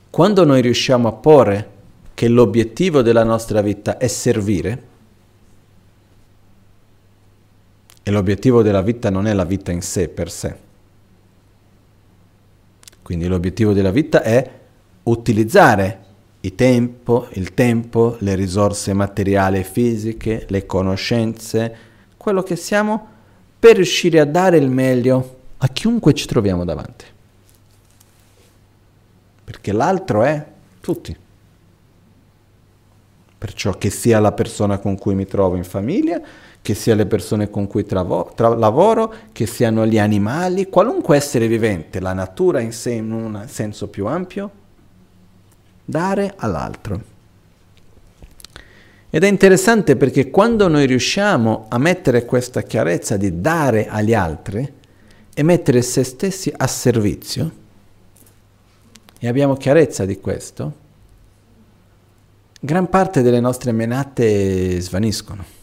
Quando noi riusciamo a porre che l'obiettivo della nostra vita è servire, e l'obiettivo della vita non è la vita in sé per sé. Quindi l'obiettivo della vita è utilizzare il tempo, il tempo, le risorse materiali e fisiche, le conoscenze, quello che siamo, per riuscire a dare il meglio a chiunque ci troviamo davanti. Perché l'altro è tutti. Perciò che sia la persona con cui mi trovo in famiglia, che sia le persone con cui travo, tra, lavoro, che siano gli animali, qualunque essere vivente, la natura in sé in un senso più ampio, dare all'altro. Ed è interessante perché quando noi riusciamo a mettere questa chiarezza di dare agli altri, e mettere se stessi a servizio, e abbiamo chiarezza di questo, gran parte delle nostre menate svaniscono.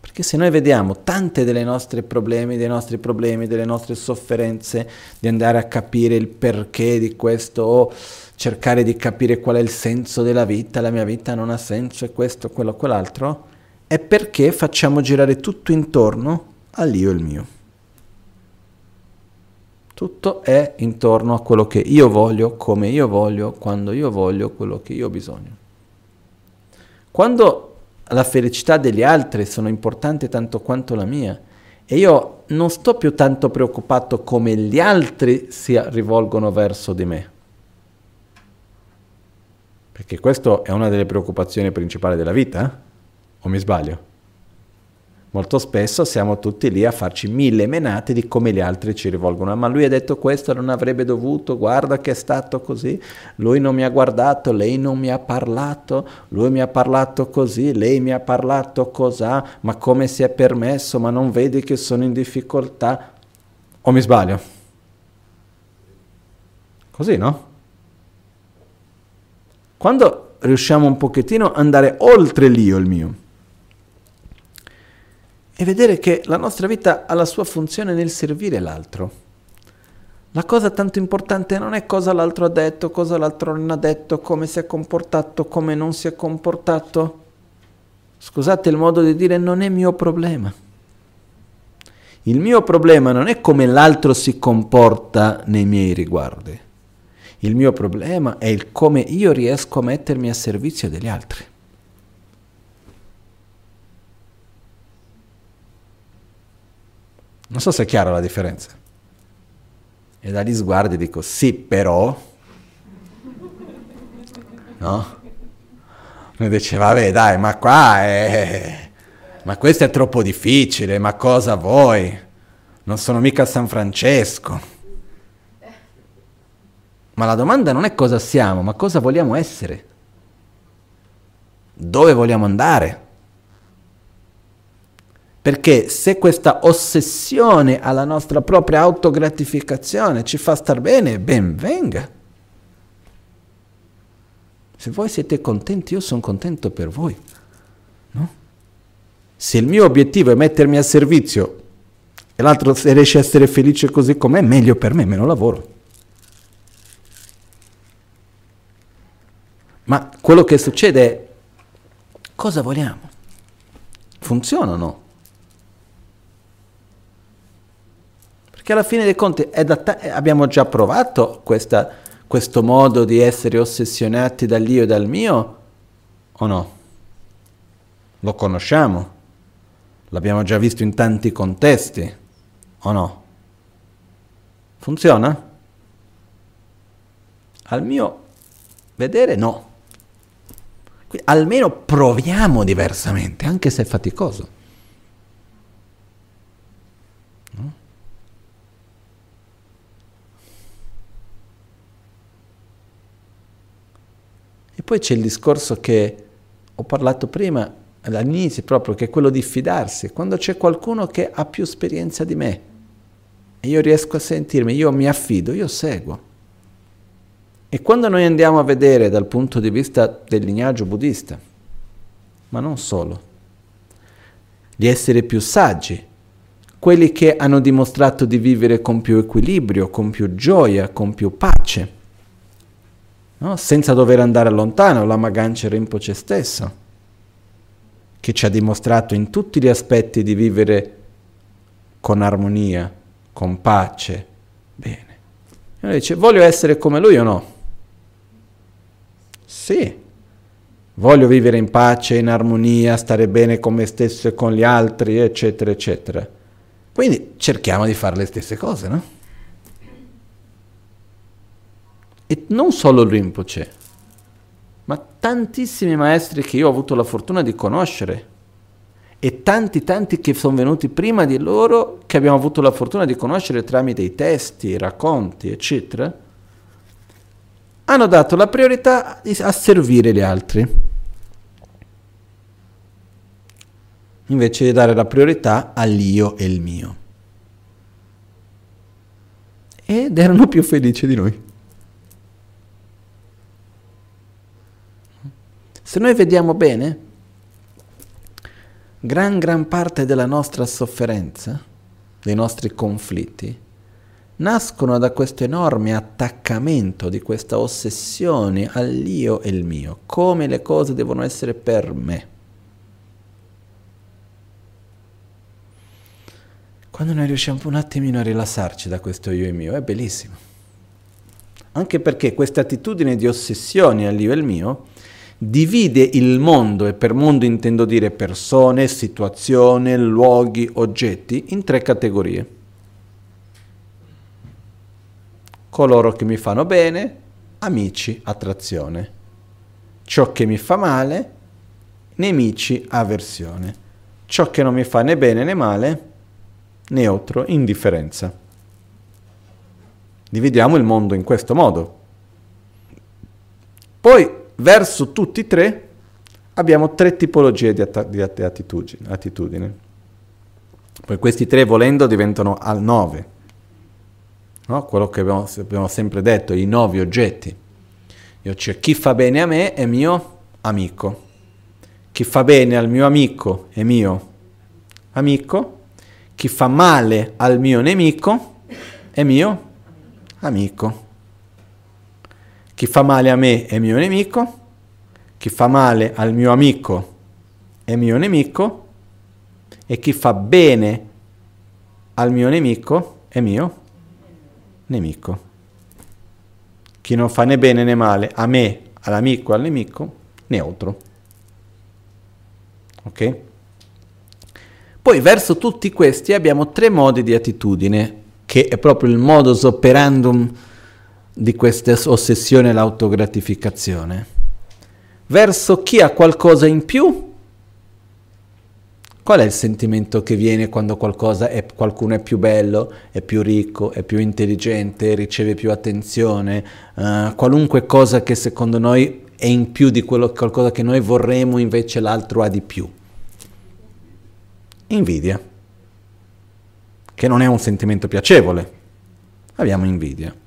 Perché se noi vediamo tante delle nostre problemi, dei nostri problemi, delle nostre sofferenze, di andare a capire il perché di questo o cercare di capire qual è il senso della vita, la mia vita non ha senso e questo, quello, quell'altro, è perché facciamo girare tutto intorno all'io il mio. Tutto è intorno a quello che io voglio, come io voglio, quando io voglio, quello che io ho bisogno. Quando la felicità degli altri sono importanti tanto quanto la mia. E io non sto più tanto preoccupato come gli altri si rivolgono verso di me. Perché questa è una delle preoccupazioni principali della vita, eh? o mi sbaglio? Molto spesso siamo tutti lì a farci mille menate di come gli altri ci rivolgono. Ma lui ha detto questo, non avrebbe dovuto, guarda che è stato così, lui non mi ha guardato, lei non mi ha parlato, lui mi ha parlato così, lei mi ha parlato cos'ha, ma come si è permesso, ma non vedi che sono in difficoltà? O mi sbaglio? Così, no? Quando riusciamo un pochettino ad andare oltre l'io, il mio, e vedere che la nostra vita ha la sua funzione nel servire l'altro. La cosa tanto importante non è cosa l'altro ha detto, cosa l'altro non ha detto, come si è comportato, come non si è comportato. Scusate il modo di dire, non è mio problema. Il mio problema non è come l'altro si comporta nei miei riguardi. Il mio problema è il come io riesco a mettermi a servizio degli altri. Non so se è chiara la differenza. E dagli sguardi dico sì, però... No? Noi dice, vabbè dai, ma qua è... Ma questo è troppo difficile, ma cosa vuoi? Non sono mica San Francesco. Ma la domanda non è cosa siamo, ma cosa vogliamo essere. Dove vogliamo andare? Perché se questa ossessione alla nostra propria autogratificazione ci fa star bene, ben venga. Se voi siete contenti, io sono contento per voi. No? Se il mio obiettivo è mettermi a servizio e l'altro riesce a essere felice così com'è, meglio per me, meno lavoro. Ma quello che succede è cosa vogliamo? Funziona o no? Perché alla fine dei conti ta- abbiamo già provato questa, questo modo di essere ossessionati dall'io e dal mio, o no? Lo conosciamo? L'abbiamo già visto in tanti contesti, o no? Funziona? Al mio vedere no. Almeno proviamo diversamente, anche se è faticoso. E poi c'è il discorso che ho parlato prima, all'inizio proprio, che è quello di fidarsi. Quando c'è qualcuno che ha più esperienza di me e io riesco a sentirmi, io mi affido, io seguo. E quando noi andiamo a vedere dal punto di vista del lignaggio buddista, ma non solo, gli esseri più saggi, quelli che hanno dimostrato di vivere con più equilibrio, con più gioia, con più pace, no? senza dover andare lontano, la Magancia Rinpoche stesso, che ci ha dimostrato in tutti gli aspetti di vivere con armonia, con pace, bene. E lui dice, voglio essere come lui o no? Sì, voglio vivere in pace, in armonia, stare bene con me stesso e con gli altri, eccetera, eccetera. Quindi cerchiamo di fare le stesse cose, no? E non solo Rinpoche, ma tantissimi maestri che io ho avuto la fortuna di conoscere e tanti tanti che sono venuti prima di loro che abbiamo avuto la fortuna di conoscere tramite i testi, i racconti, eccetera, hanno dato la priorità a servire gli altri. Invece di dare la priorità all'io e il mio. Ed erano più felici di noi. Se noi vediamo bene, gran gran parte della nostra sofferenza, dei nostri conflitti, nascono da questo enorme attaccamento, di questa ossessione all'io e il mio, come le cose devono essere per me. Quando noi riusciamo un attimino a rilassarci da questo io e mio, è bellissimo. Anche perché questa attitudine di ossessione all'io e il mio divide il mondo, e per mondo intendo dire persone, situazioni, luoghi, oggetti, in tre categorie. Coloro che mi fanno bene, amici, attrazione. Ciò che mi fa male, nemici, avversione. Ciò che non mi fa né bene né male, neutro, indifferenza. Dividiamo il mondo in questo modo. Poi, verso tutti e tre, abbiamo tre tipologie di, att- di attitudine, attitudine. Poi questi tre, volendo, diventano al nove. No? Quello che abbiamo, abbiamo sempre detto, i nove oggetti. Io c'è chi fa bene a me è mio amico. Chi fa bene al mio amico è mio amico. Chi fa male al mio nemico è mio amico. Chi fa male a me è mio nemico, chi fa male al mio amico è mio nemico e chi fa bene al mio nemico è mio nemico. Chi non fa né bene né male a me, all'amico, al nemico, neutro. Ok? Poi verso tutti questi abbiamo tre modi di attitudine che è proprio il modus operandum di questa ossessione all'autogratificazione. Verso chi ha qualcosa in più, qual è il sentimento che viene quando è, qualcuno è più bello, è più ricco, è più intelligente, riceve più attenzione, uh, qualunque cosa che secondo noi è in più di quello, qualcosa che noi vorremmo, invece l'altro ha di più. Invidia che non è un sentimento piacevole. Abbiamo invidia.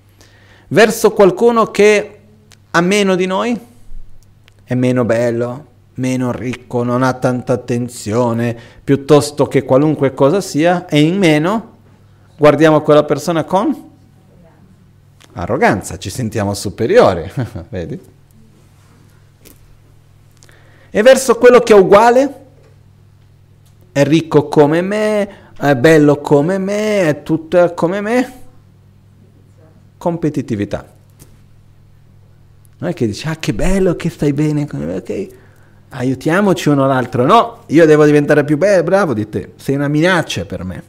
Verso qualcuno che ha meno di noi, è meno bello, meno ricco, non ha tanta attenzione, piuttosto che qualunque cosa sia, e in meno guardiamo quella persona con arroganza, ci sentiamo superiori, vedi? E verso quello che è uguale, è ricco come me, è bello come me, è tutto come me. Competitività. Non è che dici, ah che bello che stai bene ok? Aiutiamoci uno l'altro. No, io devo diventare più bello, bravo di te. Sei una minaccia per me.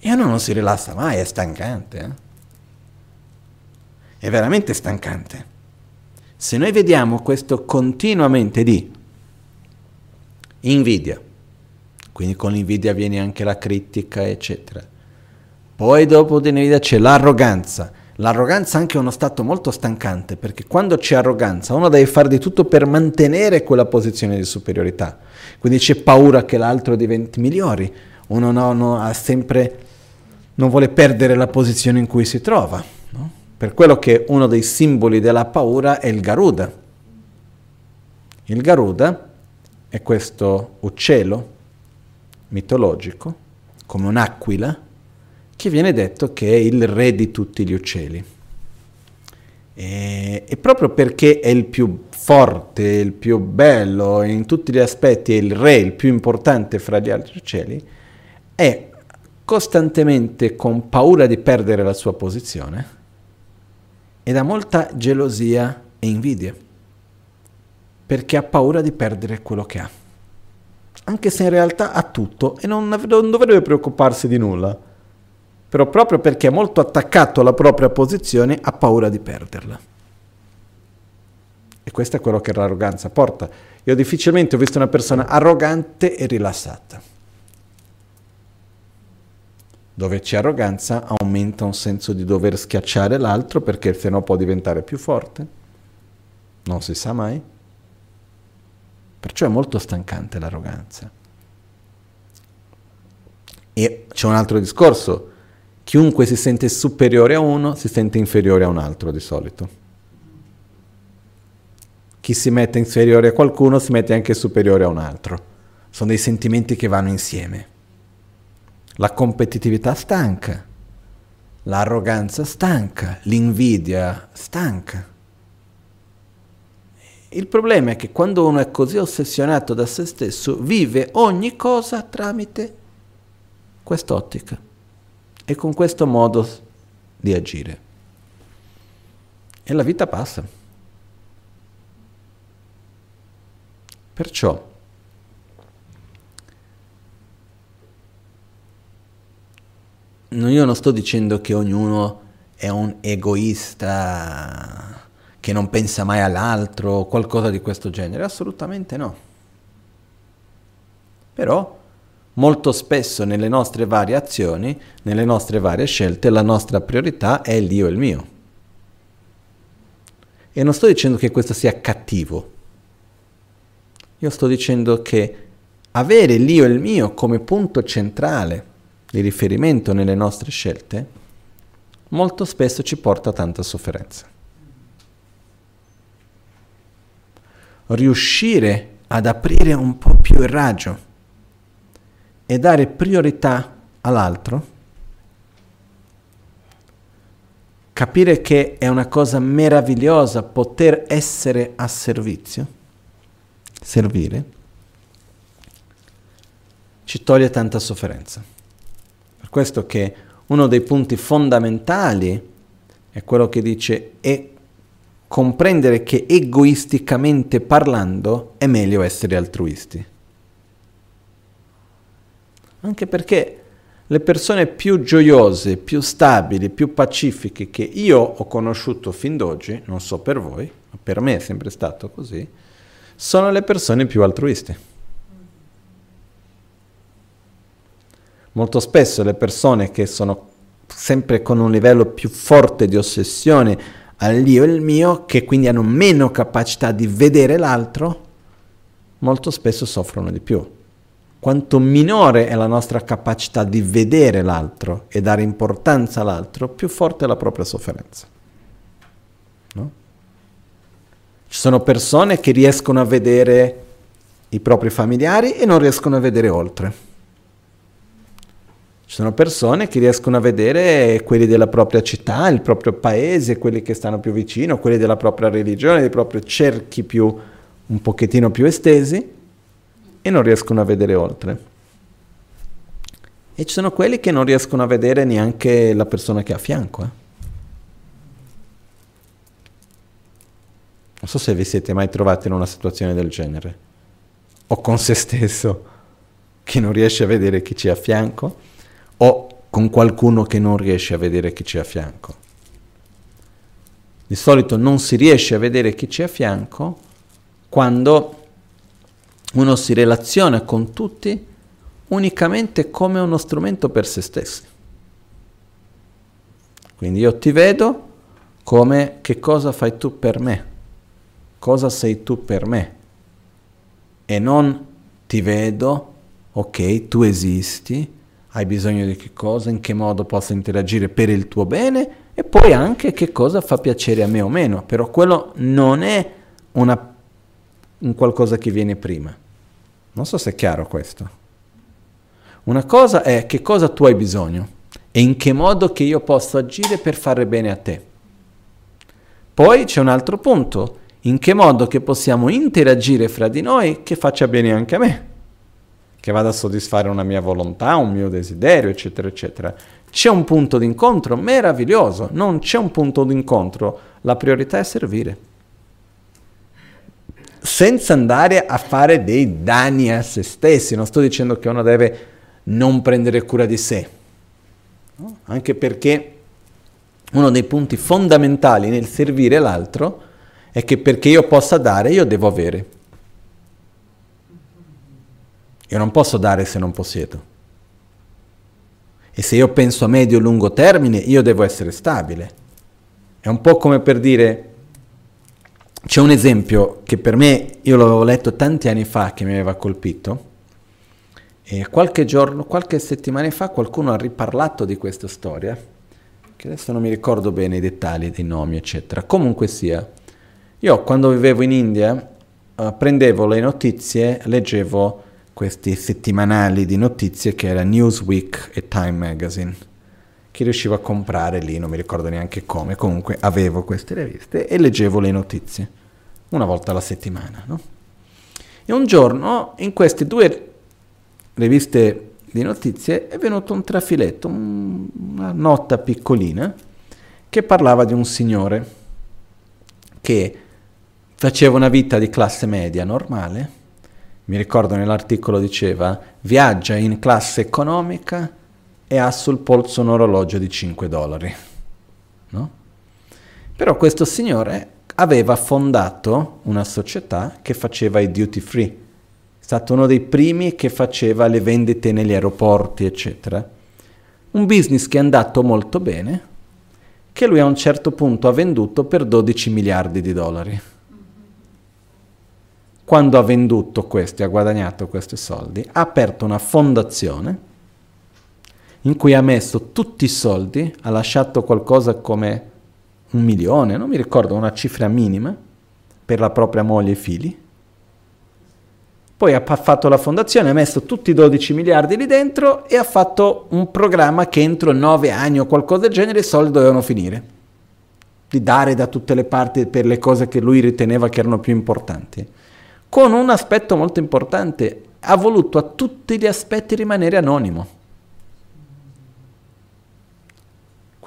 E uno non si rilassa mai, è stancante. Eh? È veramente stancante. Se noi vediamo questo continuamente di invidia, quindi con l'invidia viene anche la critica, eccetera. Poi dopo dell'invidia c'è l'arroganza. L'arroganza è anche uno stato molto stancante, perché quando c'è arroganza uno deve fare di tutto per mantenere quella posizione di superiorità. Quindi c'è paura che l'altro diventi migliore, uno no, no, sempre, non vuole perdere la posizione in cui si trova. No? Per quello che uno dei simboli della paura è il Garuda. Il Garuda è questo uccello mitologico, come un'aquila, che viene detto che è il re di tutti gli uccelli. E, e proprio perché è il più forte, il più bello, in tutti gli aspetti è il re, il più importante fra gli altri uccelli, è costantemente con paura di perdere la sua posizione ed ha molta gelosia e invidia, perché ha paura di perdere quello che ha anche se in realtà ha tutto e non, non dovrebbe preoccuparsi di nulla. Però proprio perché è molto attaccato alla propria posizione ha paura di perderla. E questo è quello che l'arroganza porta. Io difficilmente ho visto una persona arrogante e rilassata. Dove c'è arroganza aumenta un senso di dover schiacciare l'altro perché se no può diventare più forte. Non si sa mai. Perciò è molto stancante l'arroganza. E c'è un altro discorso. Chiunque si sente superiore a uno si sente inferiore a un altro di solito. Chi si mette inferiore a qualcuno si mette anche superiore a un altro. Sono dei sentimenti che vanno insieme. La competitività stanca, l'arroganza stanca, l'invidia stanca. Il problema è che quando uno è così ossessionato da se stesso, vive ogni cosa tramite quest'ottica e con questo modo di agire. E la vita passa. Perciò io non sto dicendo che ognuno è un egoista che non pensa mai all'altro o qualcosa di questo genere, assolutamente no. Però molto spesso nelle nostre varie azioni, nelle nostre varie scelte, la nostra priorità è l'io e il mio. E non sto dicendo che questo sia cattivo, io sto dicendo che avere l'io e il mio come punto centrale di riferimento nelle nostre scelte molto spesso ci porta a tanta sofferenza. Riuscire ad aprire un po' più il raggio e dare priorità all'altro, capire che è una cosa meravigliosa poter essere a servizio, servire, ci toglie tanta sofferenza. Per questo che uno dei punti fondamentali è quello che dice è comprendere che egoisticamente parlando è meglio essere altruisti. Anche perché le persone più gioiose, più stabili, più pacifiche che io ho conosciuto fin d'oggi, non so per voi, ma per me è sempre stato così, sono le persone più altruiste. Molto spesso le persone che sono sempre con un livello più forte di ossessione all'io e il mio, che quindi hanno meno capacità di vedere l'altro, molto spesso soffrono di più. Quanto minore è la nostra capacità di vedere l'altro e dare importanza all'altro, più forte è la propria sofferenza. No? Ci sono persone che riescono a vedere i propri familiari e non riescono a vedere oltre. Ci sono persone che riescono a vedere quelli della propria città, il proprio paese, quelli che stanno più vicino, quelli della propria religione, dei propri cerchi più, un pochettino più estesi e non riescono a vedere oltre. E ci sono quelli che non riescono a vedere neanche la persona che ha a fianco. Eh. Non so se vi siete mai trovati in una situazione del genere, o con se stesso, che non riesce a vedere chi c'è a fianco o con qualcuno che non riesce a vedere chi c'è a fianco. Di solito non si riesce a vedere chi c'è a fianco quando uno si relaziona con tutti unicamente come uno strumento per se stessi. Quindi io ti vedo come che cosa fai tu per me, cosa sei tu per me, e non ti vedo, ok, tu esisti, hai bisogno di che cosa, in che modo posso interagire per il tuo bene e poi anche che cosa fa piacere a me o meno, però quello non è una, un qualcosa che viene prima. Non so se è chiaro questo. Una cosa è che cosa tu hai bisogno e in che modo che io posso agire per fare bene a te. Poi c'è un altro punto, in che modo che possiamo interagire fra di noi che faccia bene anche a me che vada a soddisfare una mia volontà, un mio desiderio, eccetera, eccetera. C'è un punto d'incontro meraviglioso, non c'è un punto d'incontro, la priorità è servire. Senza andare a fare dei danni a se stessi, non sto dicendo che uno deve non prendere cura di sé, no? anche perché uno dei punti fondamentali nel servire l'altro è che perché io possa dare, io devo avere. Io non posso dare se non possiedo. E se io penso a medio-lungo termine, io devo essere stabile. È un po' come per dire, c'è un esempio che per me, io l'avevo letto tanti anni fa, che mi aveva colpito, e qualche giorno, qualche settimana fa qualcuno ha riparlato di questa storia, che adesso non mi ricordo bene i dettagli dei nomi, eccetera. Comunque sia, io quando vivevo in India uh, prendevo le notizie, leggevo questi settimanali di notizie che era Newsweek e Time Magazine, che riuscivo a comprare lì, non mi ricordo neanche come, comunque avevo queste riviste e leggevo le notizie, una volta alla settimana. No? E un giorno in queste due riviste di notizie è venuto un trafiletto, una nota piccolina, che parlava di un signore che faceva una vita di classe media normale, mi ricordo nell'articolo diceva, viaggia in classe economica e ha sul polso un orologio di 5 dollari. No? Però questo signore aveva fondato una società che faceva i duty free, è stato uno dei primi che faceva le vendite negli aeroporti, eccetera. Un business che è andato molto bene, che lui a un certo punto ha venduto per 12 miliardi di dollari. Quando ha venduto questi, ha guadagnato questi soldi, ha aperto una fondazione in cui ha messo tutti i soldi, ha lasciato qualcosa come un milione, non mi ricordo, una cifra minima per la propria moglie e figli. Poi ha fatto la fondazione, ha messo tutti i 12 miliardi lì dentro e ha fatto un programma che entro 9 anni o qualcosa del genere i soldi dovevano finire. Di dare da tutte le parti per le cose che lui riteneva che erano più importanti. Con un aspetto molto importante, ha voluto a tutti gli aspetti rimanere anonimo.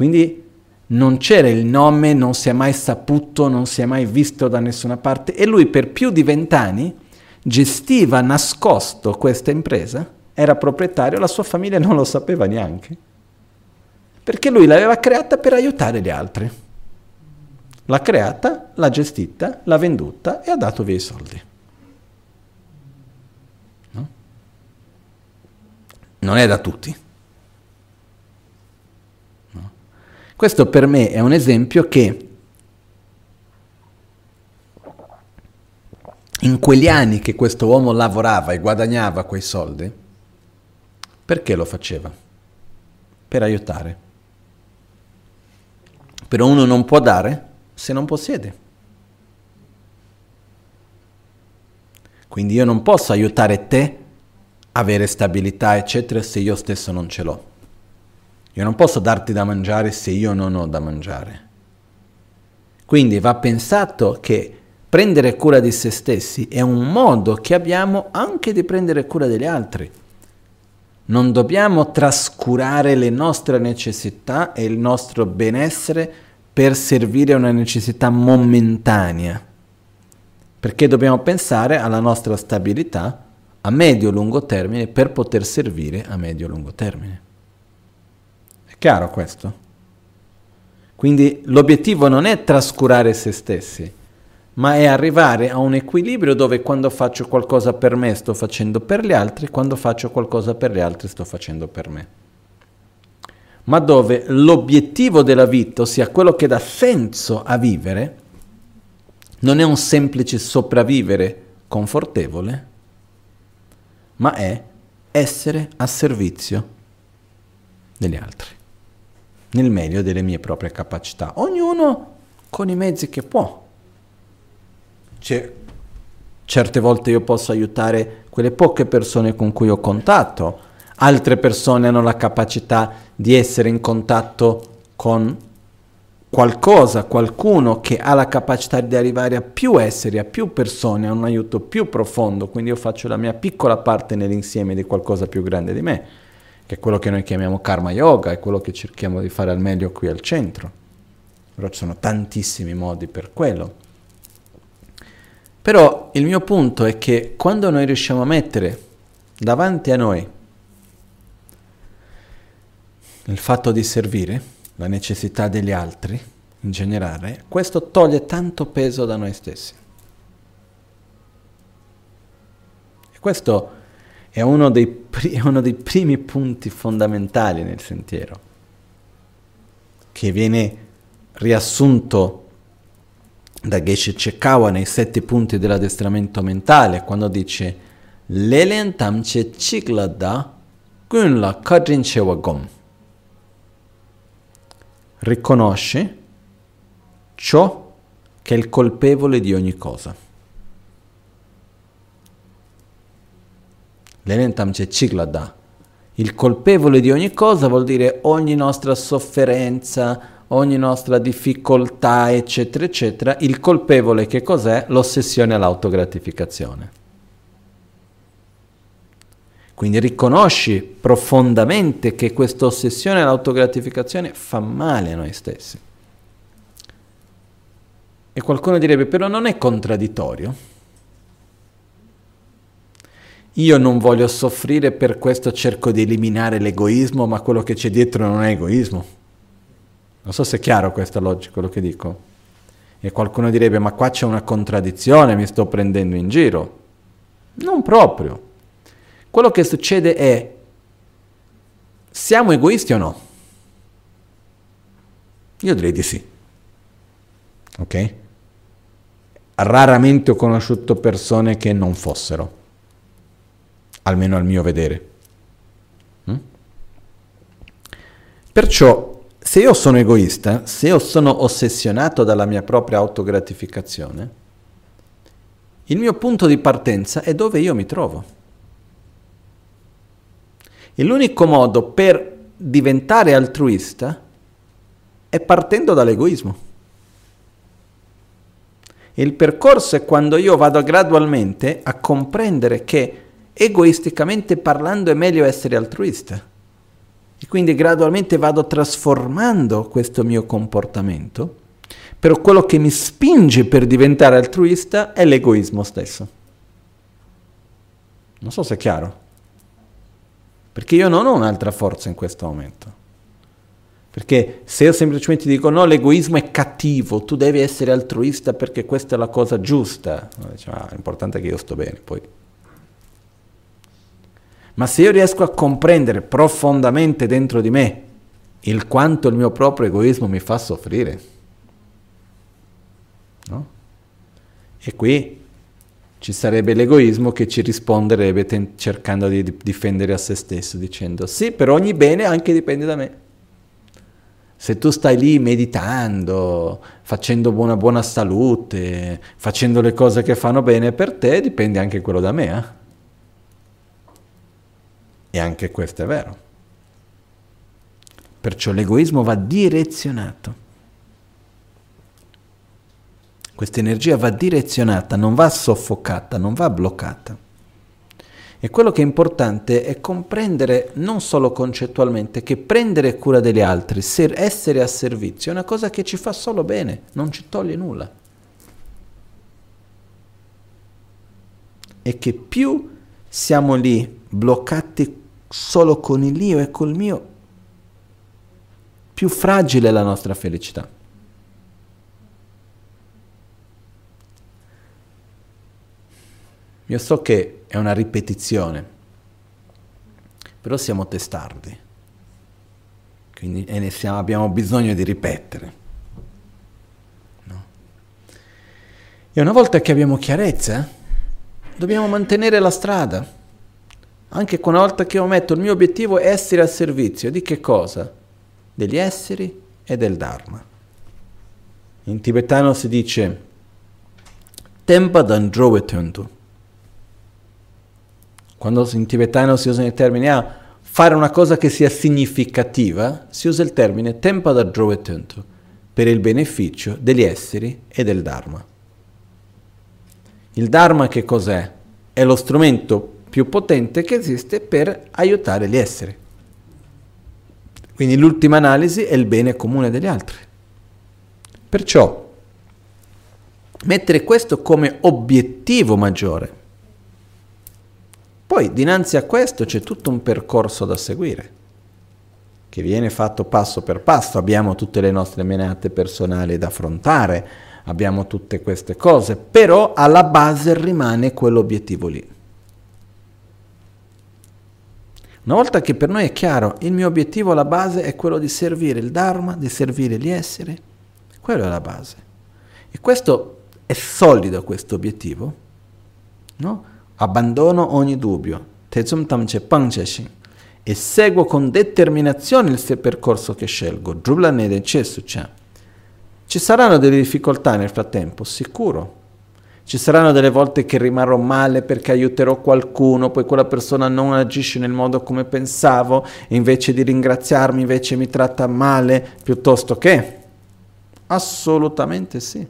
Quindi non c'era il nome, non si è mai saputo, non si è mai visto da nessuna parte e lui per più di vent'anni gestiva nascosto questa impresa, era proprietario, la sua famiglia non lo sapeva neanche, perché lui l'aveva creata per aiutare gli altri. L'ha creata, l'ha gestita, l'ha venduta e ha dato via i soldi. No? Non è da tutti. Questo per me è un esempio che in quegli anni che questo uomo lavorava e guadagnava quei soldi, perché lo faceva? Per aiutare. Però uno non può dare se non possiede. Quindi io non posso aiutare te a avere stabilità, eccetera, se io stesso non ce l'ho. Io non posso darti da mangiare se io non ho da mangiare. Quindi va pensato che prendere cura di se stessi è un modo che abbiamo anche di prendere cura degli altri. Non dobbiamo trascurare le nostre necessità e il nostro benessere per servire una necessità momentanea, perché dobbiamo pensare alla nostra stabilità a medio-lungo termine per poter servire a medio-lungo termine. Chiaro questo? Quindi l'obiettivo non è trascurare se stessi, ma è arrivare a un equilibrio dove quando faccio qualcosa per me sto facendo per gli altri, quando faccio qualcosa per gli altri sto facendo per me. Ma dove l'obiettivo della vita, ossia quello che dà senso a vivere, non è un semplice sopravvivere confortevole, ma è essere a servizio degli altri nel meglio delle mie proprie capacità, ognuno con i mezzi che può. Cioè, certe volte io posso aiutare quelle poche persone con cui ho contatto, altre persone hanno la capacità di essere in contatto con qualcosa, qualcuno che ha la capacità di arrivare a più esseri, a più persone, a un aiuto più profondo, quindi io faccio la mia piccola parte nell'insieme di qualcosa più grande di me che è quello che noi chiamiamo karma yoga, è quello che cerchiamo di fare al meglio qui al centro. Però ci sono tantissimi modi per quello. Però il mio punto è che quando noi riusciamo a mettere davanti a noi il fatto di servire, la necessità degli altri in generale, questo toglie tanto peso da noi stessi. E questo è uno dei, pri- uno dei primi punti fondamentali nel sentiero, che viene riassunto da Geshe Chekawa nei sette punti dell'addestramento mentale, quando dice Lelen tamche chiglada gunla kadrinchewa gom. Riconosce ciò che è il colpevole di ogni cosa. L'elentam c'è ciglada. Il colpevole di ogni cosa vuol dire ogni nostra sofferenza, ogni nostra difficoltà, eccetera, eccetera. Il colpevole che cos'è? L'ossessione all'autogratificazione. Quindi riconosci profondamente che questa ossessione all'autogratificazione fa male a noi stessi. E qualcuno direbbe, però non è contraddittorio. Io non voglio soffrire, per questo cerco di eliminare l'egoismo, ma quello che c'è dietro non è egoismo. Non so se è chiaro questa logica, quello che dico. E qualcuno direbbe, ma qua c'è una contraddizione, mi sto prendendo in giro. Non proprio. Quello che succede è, siamo egoisti o no? Io direi di sì. Ok? Raramente ho conosciuto persone che non fossero almeno al mio vedere. Mm? Perciò, se io sono egoista, se io sono ossessionato dalla mia propria autogratificazione, il mio punto di partenza è dove io mi trovo. E l'unico modo per diventare altruista è partendo dall'egoismo. Il percorso è quando io vado gradualmente a comprendere che egoisticamente parlando è meglio essere altruista. E quindi gradualmente vado trasformando questo mio comportamento, però quello che mi spinge per diventare altruista è l'egoismo stesso. Non so se è chiaro, perché io non ho un'altra forza in questo momento. Perché se io semplicemente dico no, l'egoismo è cattivo, tu devi essere altruista perché questa è la cosa giusta, diciamo, ah, l'importante è che io sto bene, poi ma se io riesco a comprendere profondamente dentro di me il quanto il mio proprio egoismo mi fa soffrire, no? E qui ci sarebbe l'egoismo che ci risponderebbe ten- cercando di difendere a se stesso, dicendo sì, per ogni bene anche dipende da me. Se tu stai lì meditando, facendo una buona salute, facendo le cose che fanno bene per te, dipende anche quello da me. Eh? E anche questo è vero. Perciò l'egoismo va direzionato. Questa energia va direzionata, non va soffocata, non va bloccata. E quello che è importante è comprendere non solo concettualmente che prendere cura degli altri, essere a servizio, è una cosa che ci fa solo bene, non ci toglie nulla. E che più siamo lì bloccati solo con il io e col mio, più fragile è la nostra felicità. Io so che è una ripetizione, però siamo testardi, quindi e siamo, abbiamo bisogno di ripetere. No? E una volta che abbiamo chiarezza, dobbiamo mantenere la strada anche una volta che io metto il mio obiettivo è essere al servizio di che cosa? Degli esseri e del Dharma. In tibetano si dice Tempa Dandrove Tentu. Quando in tibetano si usano i termini a ah, fare una cosa che sia significativa, si usa il termine Tempa Dandrove Tentu per il beneficio degli esseri e del Dharma. Il Dharma che cos'è? È lo strumento più potente che esiste per aiutare gli esseri. Quindi l'ultima analisi è il bene comune degli altri. Perciò mettere questo come obiettivo maggiore. Poi dinanzi a questo c'è tutto un percorso da seguire, che viene fatto passo per passo, abbiamo tutte le nostre menate personali da affrontare, abbiamo tutte queste cose, però alla base rimane quell'obiettivo lì. Una volta che per noi è chiaro, il mio obiettivo alla base è quello di servire il Dharma, di servire gli esseri, quello è la base. E questo è solido, questo obiettivo, no? Abbandono ogni dubbio, Tezum Tamche Pangcheshin, e seguo con determinazione il percorso che scelgo, Drublanede Chesucha. Ci saranno delle difficoltà nel frattempo, sicuro, ci saranno delle volte che rimarrò male perché aiuterò qualcuno, poi quella persona non agisce nel modo come pensavo e invece di ringraziarmi invece mi tratta male piuttosto che... Assolutamente sì.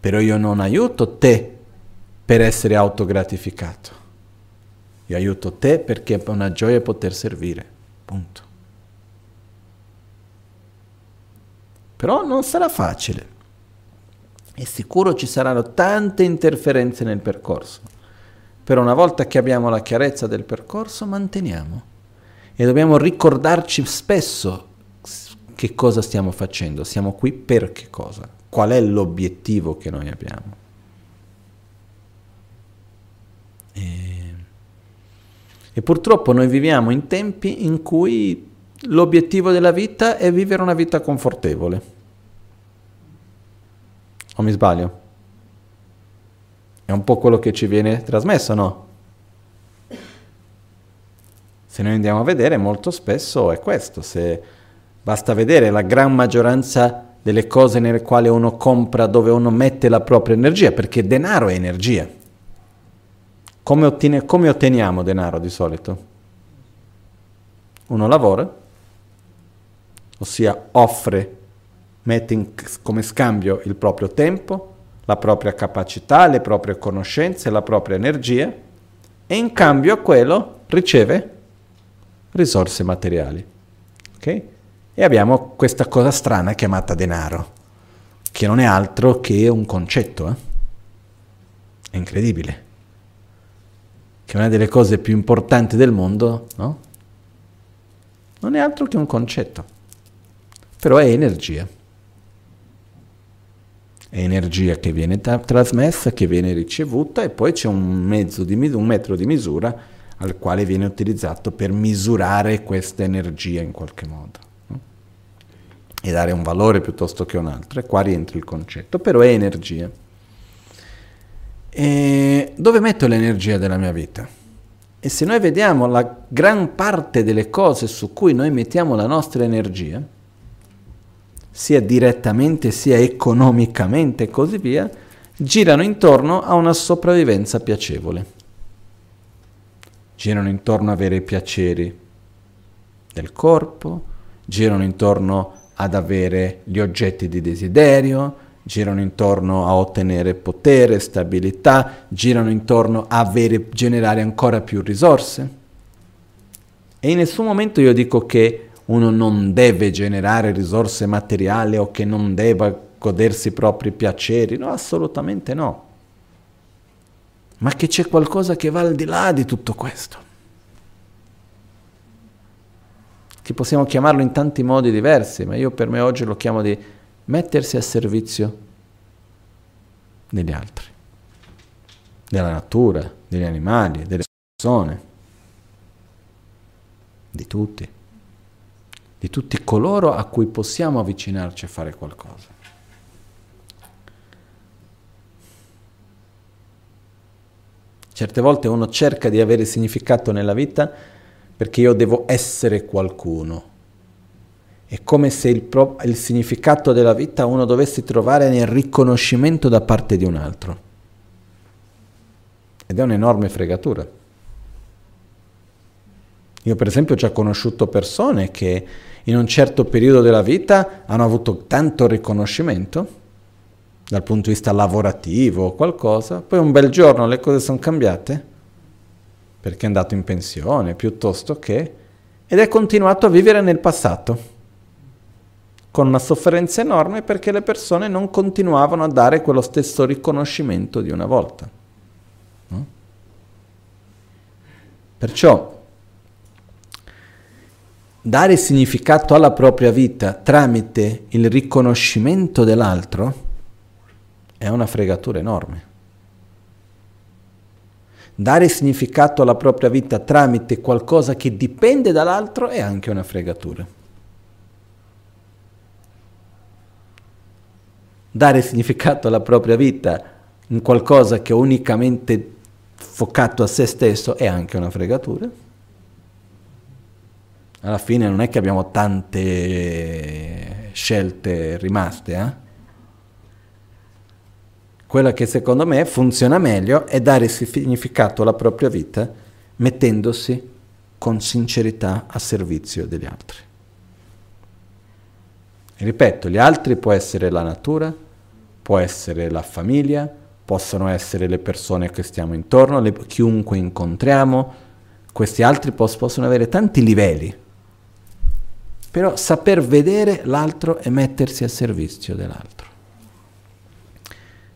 Però io non aiuto te per essere autogratificato. Io aiuto te perché è una gioia poter servire. Punto. Però non sarà facile e sicuro ci saranno tante interferenze nel percorso. Però una volta che abbiamo la chiarezza del percorso, manteniamo. E dobbiamo ricordarci spesso che cosa stiamo facendo. Siamo qui per che cosa? Qual è l'obiettivo che noi abbiamo? E, e purtroppo noi viviamo in tempi in cui l'obiettivo della vita è vivere una vita confortevole. O mi sbaglio? È un po' quello che ci viene trasmesso, no? Se noi andiamo a vedere, molto spesso è questo. Se basta vedere la gran maggioranza delle cose nelle quali uno compra, dove uno mette la propria energia, perché denaro è energia. Come, ottiene, come otteniamo denaro di solito? Uno lavora, ossia offre, mette in, come scambio il proprio tempo, la propria capacità, le proprie conoscenze, la propria energia e in cambio a quello riceve risorse materiali. Okay? E abbiamo questa cosa strana chiamata denaro, che non è altro che un concetto. Eh? È incredibile. Che è una delle cose più importanti del mondo, no? Non è altro che un concetto, però è energia energia che viene tra- trasmessa, che viene ricevuta e poi c'è un, di, un metro di misura al quale viene utilizzato per misurare questa energia in qualche modo no? e dare un valore piuttosto che un altro. E qua rientra il concetto, però è energia. E dove metto l'energia della mia vita? E se noi vediamo la gran parte delle cose su cui noi mettiamo la nostra energia, sia direttamente sia economicamente e così via, girano intorno a una sopravvivenza piacevole. Girano intorno a avere i piaceri del corpo, girano intorno ad avere gli oggetti di desiderio, girano intorno a ottenere potere, stabilità, girano intorno a avere, generare ancora più risorse. E in nessun momento io dico che uno non deve generare risorse materiali o che non debba godersi i propri piaceri, no, assolutamente no. Ma che c'è qualcosa che va al di là di tutto questo. Che possiamo chiamarlo in tanti modi diversi, ma io per me oggi lo chiamo di mettersi a servizio degli altri, della natura, degli animali, delle persone, di tutti di tutti coloro a cui possiamo avvicinarci a fare qualcosa. Certe volte uno cerca di avere significato nella vita perché io devo essere qualcuno. È come se il, pro- il significato della vita uno dovesse trovare nel riconoscimento da parte di un altro. Ed è un'enorme fregatura. Io per esempio ho già conosciuto persone che in un certo periodo della vita hanno avuto tanto riconoscimento dal punto di vista lavorativo o qualcosa, poi un bel giorno le cose sono cambiate perché è andato in pensione piuttosto che ed è continuato a vivere nel passato con una sofferenza enorme perché le persone non continuavano a dare quello stesso riconoscimento di una volta. No? Perciò dare significato alla propria vita tramite il riconoscimento dell'altro è una fregatura enorme. Dare significato alla propria vita tramite qualcosa che dipende dall'altro è anche una fregatura. Dare significato alla propria vita in qualcosa che è unicamente focato a se stesso è anche una fregatura alla fine non è che abbiamo tante scelte rimaste. Eh? Quella che secondo me funziona meglio è dare significato alla propria vita mettendosi con sincerità a servizio degli altri. Ripeto, gli altri può essere la natura, può essere la famiglia, possono essere le persone che stiamo intorno, le, chiunque incontriamo, questi altri pos- possono avere tanti livelli però saper vedere l'altro e mettersi a servizio dell'altro.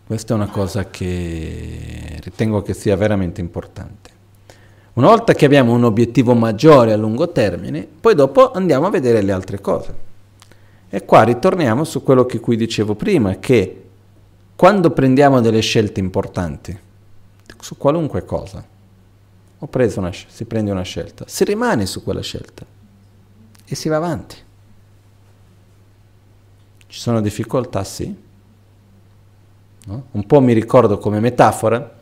Questa è una cosa che ritengo che sia veramente importante. Una volta che abbiamo un obiettivo maggiore a lungo termine, poi dopo andiamo a vedere le altre cose. E qua ritorniamo su quello che cui dicevo prima, che quando prendiamo delle scelte importanti, su qualunque cosa, ho preso una, si prende una scelta, si rimane su quella scelta e si va avanti. Ci sono difficoltà, sì. No? Un po' mi ricordo come metafora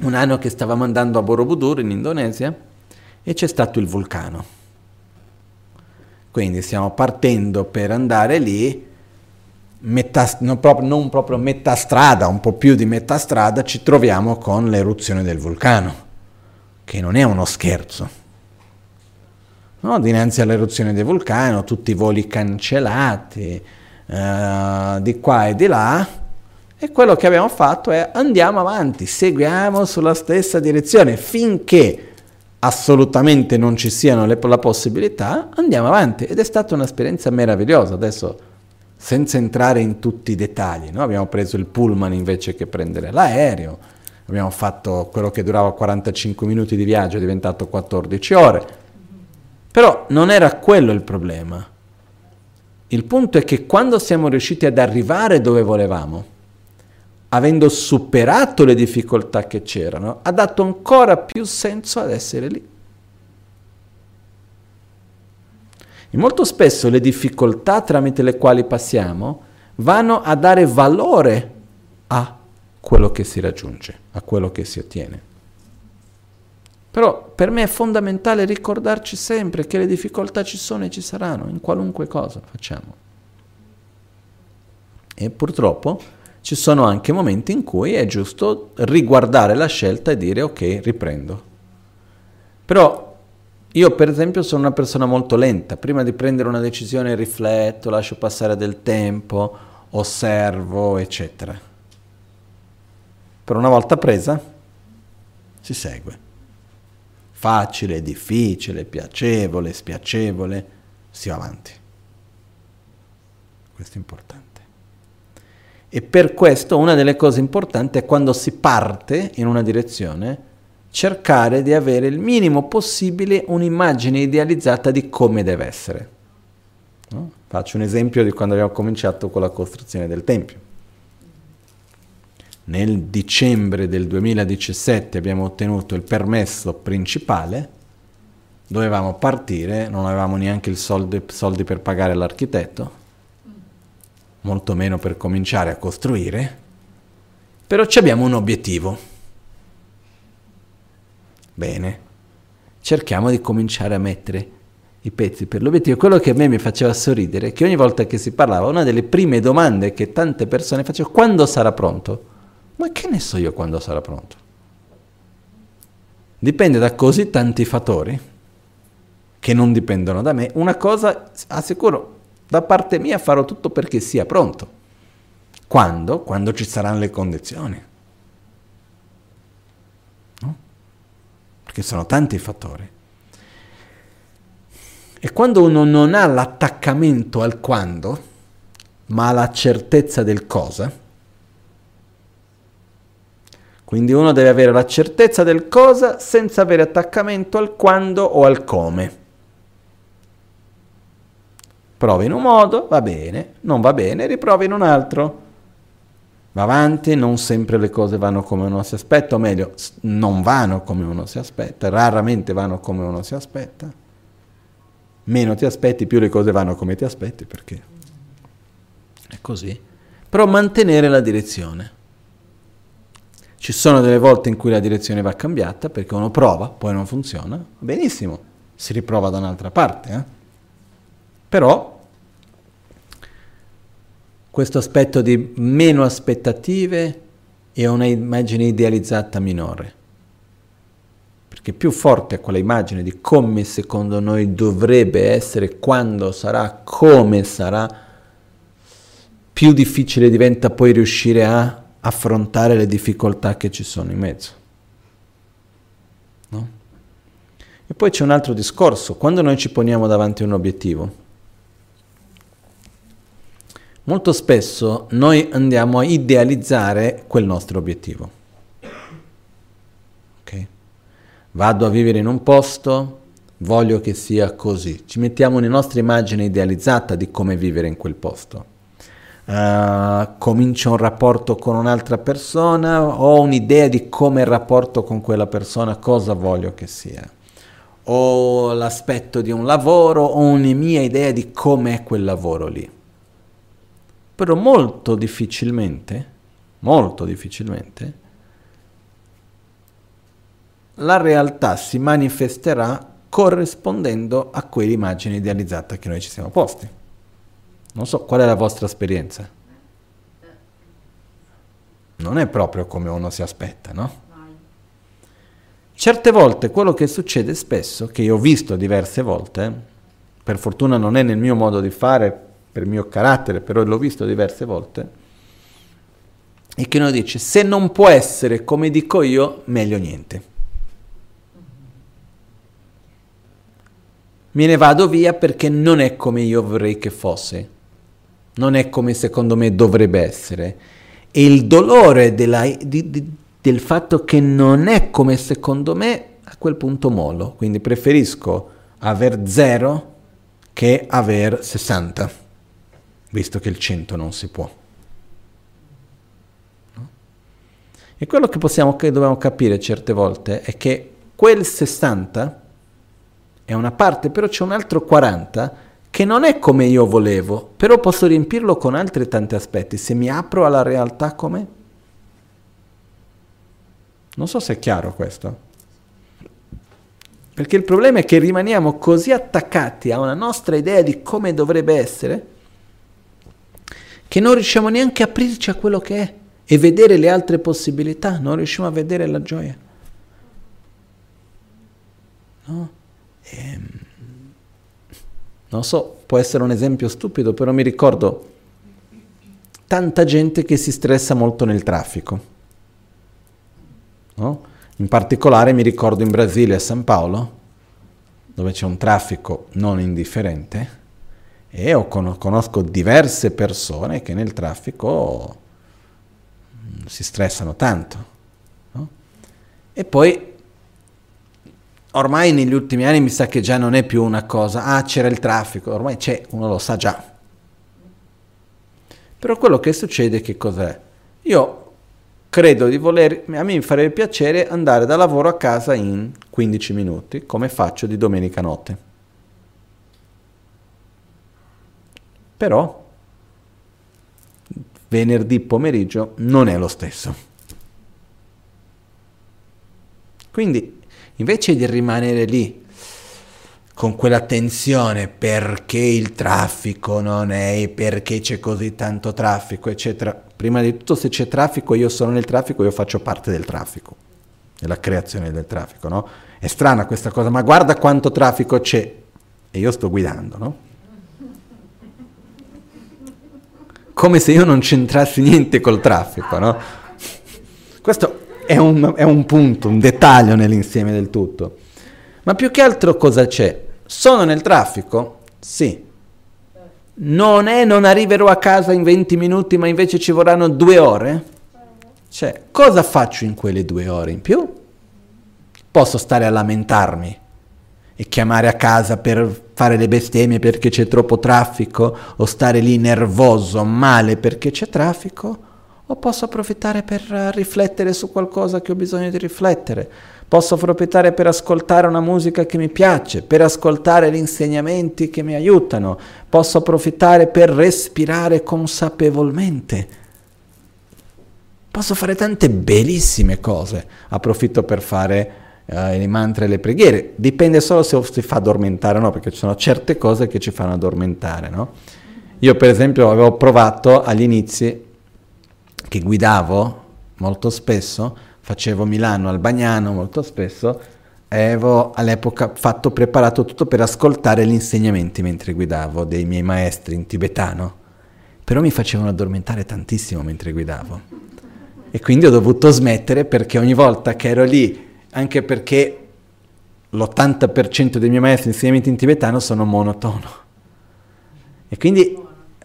un anno che stavamo andando a Borobudur in Indonesia e c'è stato il vulcano. Quindi stiamo partendo per andare lì, metà, non, proprio, non proprio metà strada, un po' più di metà strada, ci troviamo con l'eruzione del vulcano, che non è uno scherzo. No? Dinanzi all'eruzione del vulcano, tutti i voli cancellati, eh, di qua e di là, e quello che abbiamo fatto è andiamo avanti, seguiamo sulla stessa direzione finché assolutamente non ci siano le, la possibilità, andiamo avanti. Ed è stata un'esperienza meravigliosa. Adesso, senza entrare in tutti i dettagli, no? abbiamo preso il pullman invece che prendere l'aereo, abbiamo fatto quello che durava 45 minuti di viaggio, è diventato 14 ore. Però non era quello il problema. Il punto è che quando siamo riusciti ad arrivare dove volevamo, avendo superato le difficoltà che c'erano, ha dato ancora più senso ad essere lì. E molto spesso le difficoltà tramite le quali passiamo vanno a dare valore a quello che si raggiunge, a quello che si ottiene. Però per me è fondamentale ricordarci sempre che le difficoltà ci sono e ci saranno in qualunque cosa facciamo. E purtroppo ci sono anche momenti in cui è giusto riguardare la scelta e dire ok, riprendo. Però io per esempio sono una persona molto lenta, prima di prendere una decisione rifletto, lascio passare del tempo, osservo, eccetera. Per una volta presa, si segue facile, difficile, piacevole, spiacevole, si va avanti. Questo è importante. E per questo una delle cose importanti è quando si parte in una direzione, cercare di avere il minimo possibile un'immagine idealizzata di come deve essere. No? Faccio un esempio di quando abbiamo cominciato con la costruzione del Tempio nel dicembre del 2017 abbiamo ottenuto il permesso principale, dovevamo partire, non avevamo neanche i soldi, soldi per pagare l'architetto, molto meno per cominciare a costruire, però abbiamo un obiettivo. Bene, cerchiamo di cominciare a mettere i pezzi per l'obiettivo. Quello che a me mi faceva sorridere è che ogni volta che si parlava, una delle prime domande che tante persone facevano, quando sarà pronto? Ma che ne so io quando sarà pronto? Dipende da così tanti fattori che non dipendono da me. Una cosa assicuro, da parte mia farò tutto perché sia pronto. Quando? Quando ci saranno le condizioni. No? Perché sono tanti i fattori. E quando uno non ha l'attaccamento al quando, ma la certezza del cosa, quindi uno deve avere la certezza del cosa senza avere attaccamento al quando o al come. Provi in un modo, va bene, non va bene, riprovi in un altro. Va avanti, non sempre le cose vanno come uno si aspetta, o meglio, non vanno come uno si aspetta, raramente vanno come uno si aspetta. Meno ti aspetti, più le cose vanno come ti aspetti, perché è così. Però mantenere la direzione. Ci sono delle volte in cui la direzione va cambiata perché uno prova, poi non funziona, benissimo, si riprova da un'altra parte. Eh? Però questo aspetto di meno aspettative è una immagine idealizzata minore. Perché più forte è quella immagine di come secondo noi dovrebbe essere, quando sarà, come sarà, più difficile diventa poi riuscire a affrontare le difficoltà che ci sono in mezzo. No? E poi c'è un altro discorso, quando noi ci poniamo davanti a un obiettivo, molto spesso noi andiamo a idealizzare quel nostro obiettivo. Okay? Vado a vivere in un posto, voglio che sia così. Ci mettiamo nella nostra immagine idealizzata di come vivere in quel posto. Uh, comincio un rapporto con un'altra persona, ho un'idea di come il rapporto con quella persona, cosa voglio che sia. Ho l'aspetto di un lavoro, ho una mia idea di com'è quel lavoro lì. Però molto difficilmente, molto difficilmente, la realtà si manifesterà corrispondendo a quell'immagine idealizzata che noi ci siamo posti. Non so qual è la vostra esperienza. Non è proprio come uno si aspetta, no? Certe volte quello che succede spesso, che io ho visto diverse volte, per fortuna non è nel mio modo di fare, per il mio carattere, però l'ho visto diverse volte, è che uno dice se non può essere come dico io, meglio niente. me ne vado via perché non è come io vorrei che fosse, non è come secondo me dovrebbe essere. E il dolore della, di, di, del fatto che non è come secondo me, a quel punto mollo. Quindi preferisco aver zero che aver 60, visto che il 100 non si può. E quello che, possiamo, che dobbiamo capire certe volte è che quel 60 è una parte, però c'è un altro 40 che non è come io volevo, però posso riempirlo con altri tanti aspetti, se mi apro alla realtà com'è. Non so se è chiaro questo. Perché il problema è che rimaniamo così attaccati a una nostra idea di come dovrebbe essere che non riusciamo neanche a aprirci a quello che è e vedere le altre possibilità, non riusciamo a vedere la gioia. No? Ehm, non so, può essere un esempio stupido, però mi ricordo tanta gente che si stressa molto nel traffico. No? In particolare mi ricordo in Brasile, a San Paolo, dove c'è un traffico non indifferente, e con- conosco diverse persone che nel traffico mm, si stressano tanto. No? E poi ormai negli ultimi anni mi sa che già non è più una cosa, ah c'era il traffico, ormai c'è, uno lo sa già. Però quello che succede che cos'è? Io credo di voler, a me farebbe piacere andare da lavoro a casa in 15 minuti, come faccio di domenica notte. Però venerdì pomeriggio non è lo stesso. Quindi Invece di rimanere lì con quella tensione perché il traffico non è, perché c'è così tanto traffico, eccetera. Prima di tutto se c'è traffico, io sono nel traffico, io faccio parte del traffico, della creazione del traffico, no? È strana questa cosa, ma guarda quanto traffico c'è e io sto guidando, no? Come se io non c'entrassi niente col traffico, no? Questo è un, è un punto, un dettaglio nell'insieme del tutto. Ma più che altro cosa c'è? Sono nel traffico? Sì. Non è non arriverò a casa in 20 minuti, ma invece ci vorranno due ore? Cioè, cosa faccio in quelle due ore in più? Posso stare a lamentarmi e chiamare a casa per fare le bestemmie perché c'è troppo traffico o stare lì nervoso, male perché c'è traffico? O posso approfittare per riflettere su qualcosa che ho bisogno di riflettere. Posso approfittare per ascoltare una musica che mi piace, per ascoltare gli insegnamenti che mi aiutano. Posso approfittare per respirare consapevolmente. Posso fare tante bellissime cose. Approfitto per fare uh, i mantra e le preghiere. Dipende solo se si fa addormentare o no, perché ci sono certe cose che ci fanno addormentare, no? Io per esempio avevo provato agli inizi che guidavo molto spesso, facevo Milano al Bagnano molto spesso, avevo all'epoca fatto, preparato tutto per ascoltare gli insegnamenti mentre guidavo dei miei maestri in tibetano, però mi facevano addormentare tantissimo mentre guidavo. E quindi ho dovuto smettere perché ogni volta che ero lì, anche perché l'80% dei miei maestri in insegnamenti in tibetano sono monotono. E quindi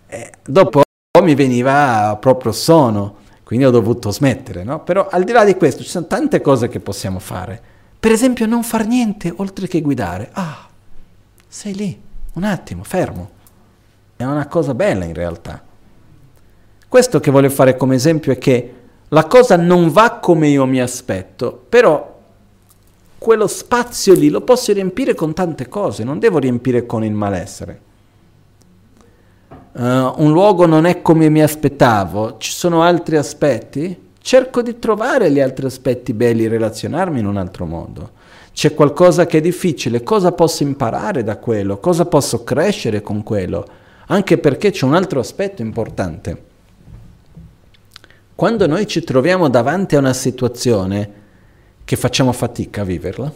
eh, dopo mi veniva proprio sonno, quindi ho dovuto smettere, no? Però al di là di questo ci sono tante cose che possiamo fare. Per esempio non far niente oltre che guidare. Ah, sei lì, un attimo, fermo. È una cosa bella in realtà. Questo che voglio fare come esempio è che la cosa non va come io mi aspetto, però quello spazio lì lo posso riempire con tante cose, non devo riempire con il malessere. Uh, un luogo non è come mi aspettavo, ci sono altri aspetti, cerco di trovare gli altri aspetti belli, relazionarmi in un altro modo. C'è qualcosa che è difficile, cosa posso imparare da quello, cosa posso crescere con quello, anche perché c'è un altro aspetto importante. Quando noi ci troviamo davanti a una situazione che facciamo fatica a viverla,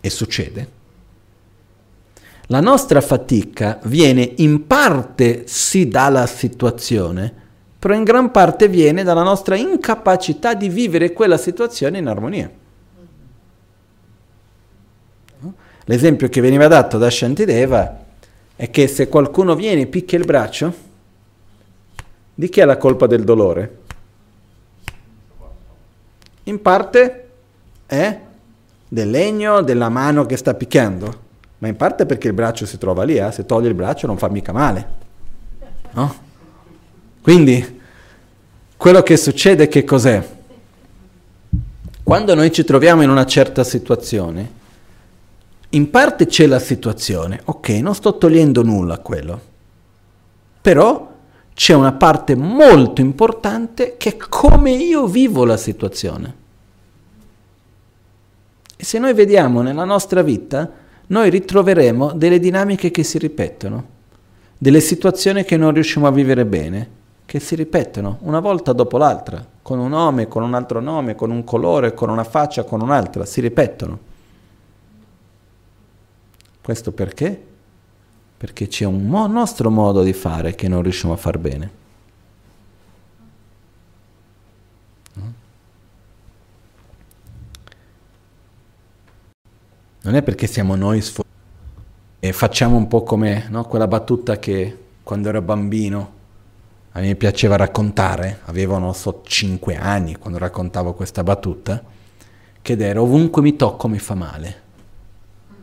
e succede, la nostra fatica viene in parte sì dalla situazione, però in gran parte viene dalla nostra incapacità di vivere quella situazione in armonia. L'esempio che veniva dato da Shantideva è che se qualcuno viene e picchia il braccio, di chi è la colpa del dolore? In parte è del legno, della mano che sta picchiando, ma in parte perché il braccio si trova lì, eh? se toglie il braccio non fa mica male. No? Quindi quello che succede che cos'è? Quando noi ci troviamo in una certa situazione, in parte c'è la situazione, ok, non sto togliendo nulla a quello, però c'è una parte molto importante che è come io vivo la situazione. E se noi vediamo nella nostra vita, noi ritroveremo delle dinamiche che si ripetono, delle situazioni che non riusciamo a vivere bene, che si ripetono una volta dopo l'altra, con un nome, con un altro nome, con un colore, con una faccia, con un'altra, si ripetono. Questo perché? perché c'è un mo- nostro modo di fare che non riusciamo a far bene. Non è perché siamo noi sfo- e facciamo un po' come no, quella battuta che quando ero bambino a me piaceva raccontare, avevo non so 5 anni quando raccontavo questa battuta, che era ovunque mi tocco mi fa male.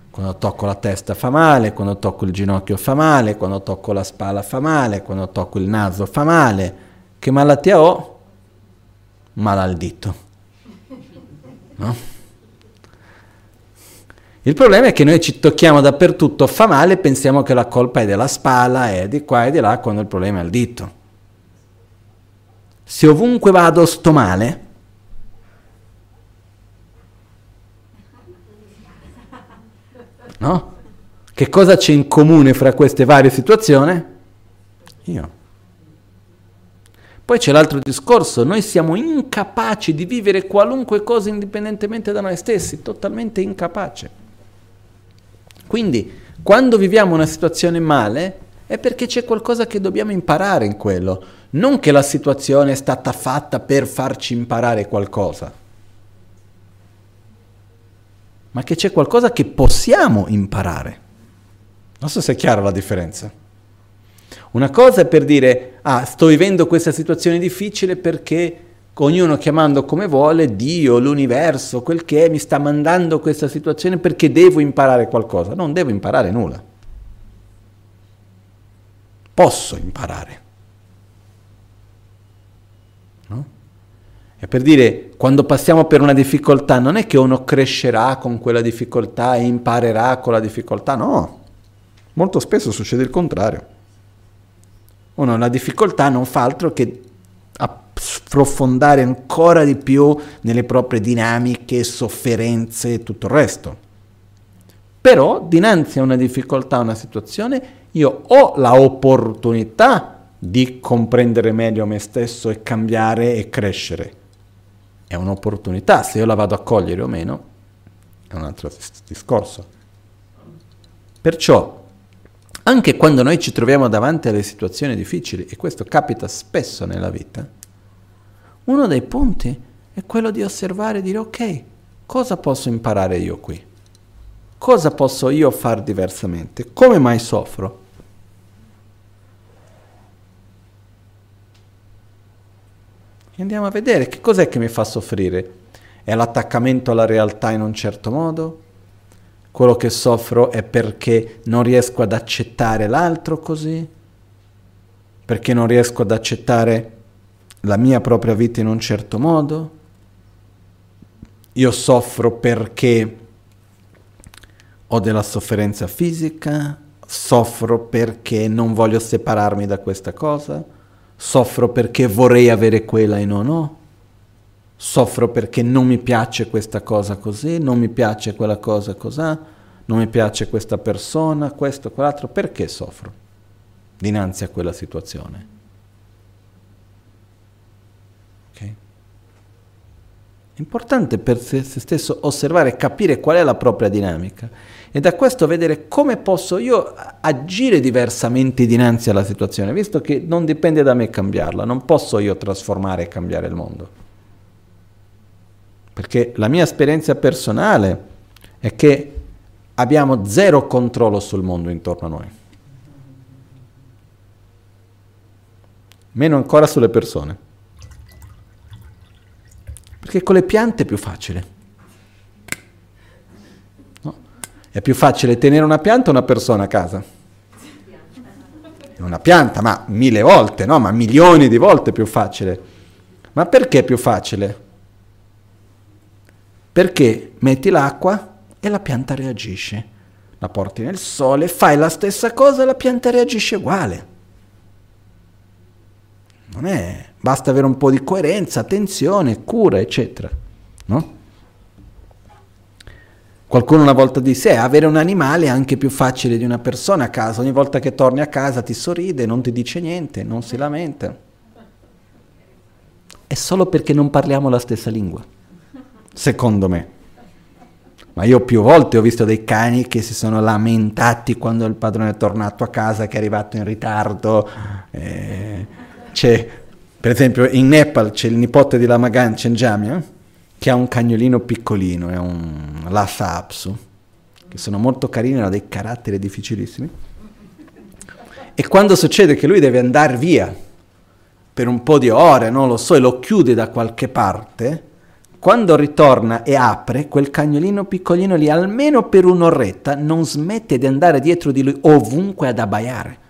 Quando tocco la testa fa male, quando tocco il ginocchio fa male, quando tocco la spalla fa male, quando tocco il naso fa male. Che malattia ho? Male al dito. No? Il problema è che noi ci tocchiamo dappertutto, fa male e pensiamo che la colpa è della spalla, è di qua e di là, quando il problema è al dito. Se ovunque vado sto male, no? Che cosa c'è in comune fra queste varie situazioni? Io. Poi c'è l'altro discorso, noi siamo incapaci di vivere qualunque cosa indipendentemente da noi stessi, totalmente incapaci. Quindi, quando viviamo una situazione male, è perché c'è qualcosa che dobbiamo imparare in quello, non che la situazione è stata fatta per farci imparare qualcosa ma che c'è qualcosa che possiamo imparare. Non so se è chiara la differenza. Una cosa è per dire, ah, sto vivendo questa situazione difficile perché ognuno chiamando come vuole, Dio, l'universo, quel che è, mi sta mandando questa situazione perché devo imparare qualcosa. Non devo imparare nulla. Posso imparare. È per dire, quando passiamo per una difficoltà, non è che uno crescerà con quella difficoltà e imparerà con la difficoltà, no. Molto spesso succede il contrario. Uno la difficoltà non fa altro che approfondare ancora di più nelle proprie dinamiche, sofferenze e tutto il resto. Però dinanzi a una difficoltà, a una situazione, io ho la opportunità di comprendere meglio me stesso e cambiare e crescere è un'opportunità, se io la vado a cogliere o meno è un altro discorso. Perciò, anche quando noi ci troviamo davanti alle situazioni difficili, e questo capita spesso nella vita, uno dei punti è quello di osservare e dire ok, cosa posso imparare io qui? Cosa posso io fare diversamente? Come mai soffro? E andiamo a vedere che cos'è che mi fa soffrire. È l'attaccamento alla realtà in un certo modo? Quello che soffro è perché non riesco ad accettare l'altro così? Perché non riesco ad accettare la mia propria vita in un certo modo? Io soffro perché ho della sofferenza fisica, soffro perché non voglio separarmi da questa cosa, soffro perché vorrei avere quella e non ho, soffro perché non mi piace questa cosa così, non mi piace quella cosa così, non mi piace questa persona, questo, quell'altro, perché soffro dinanzi a quella situazione? È importante per se stesso osservare, capire qual è la propria dinamica e da questo vedere come posso io agire diversamente dinanzi alla situazione, visto che non dipende da me cambiarla, non posso io trasformare e cambiare il mondo. Perché la mia esperienza personale è che abbiamo zero controllo sul mondo intorno a noi. Meno ancora sulle persone. Perché con le piante è più facile. No? È più facile tenere una pianta o una persona a casa? Una pianta, ma mille volte, no? Ma milioni di volte più facile. Ma perché è più facile? Perché metti l'acqua e la pianta reagisce. La porti nel sole, fai la stessa cosa e la pianta reagisce uguale. Non è Basta avere un po' di coerenza, attenzione, cura, eccetera. No? Qualcuno una volta disse, eh, avere un animale è anche più facile di una persona a casa, ogni volta che torni a casa ti sorride, non ti dice niente, non si lamenta. È solo perché non parliamo la stessa lingua, secondo me. Ma io più volte ho visto dei cani che si sono lamentati quando il padrone è tornato a casa, che è arrivato in ritardo. Eh, c'è per esempio in Nepal c'è il nipote di Lamagan Chenjamia che ha un cagnolino piccolino, è un Lhasa Apsu, che sono molto carini, hanno dei caratteri difficilissimi. E quando succede che lui deve andare via per un po' di ore, non lo so, e lo chiude da qualche parte, quando ritorna e apre, quel cagnolino piccolino lì, almeno per un'oretta, non smette di andare dietro di lui ovunque ad abbaiare.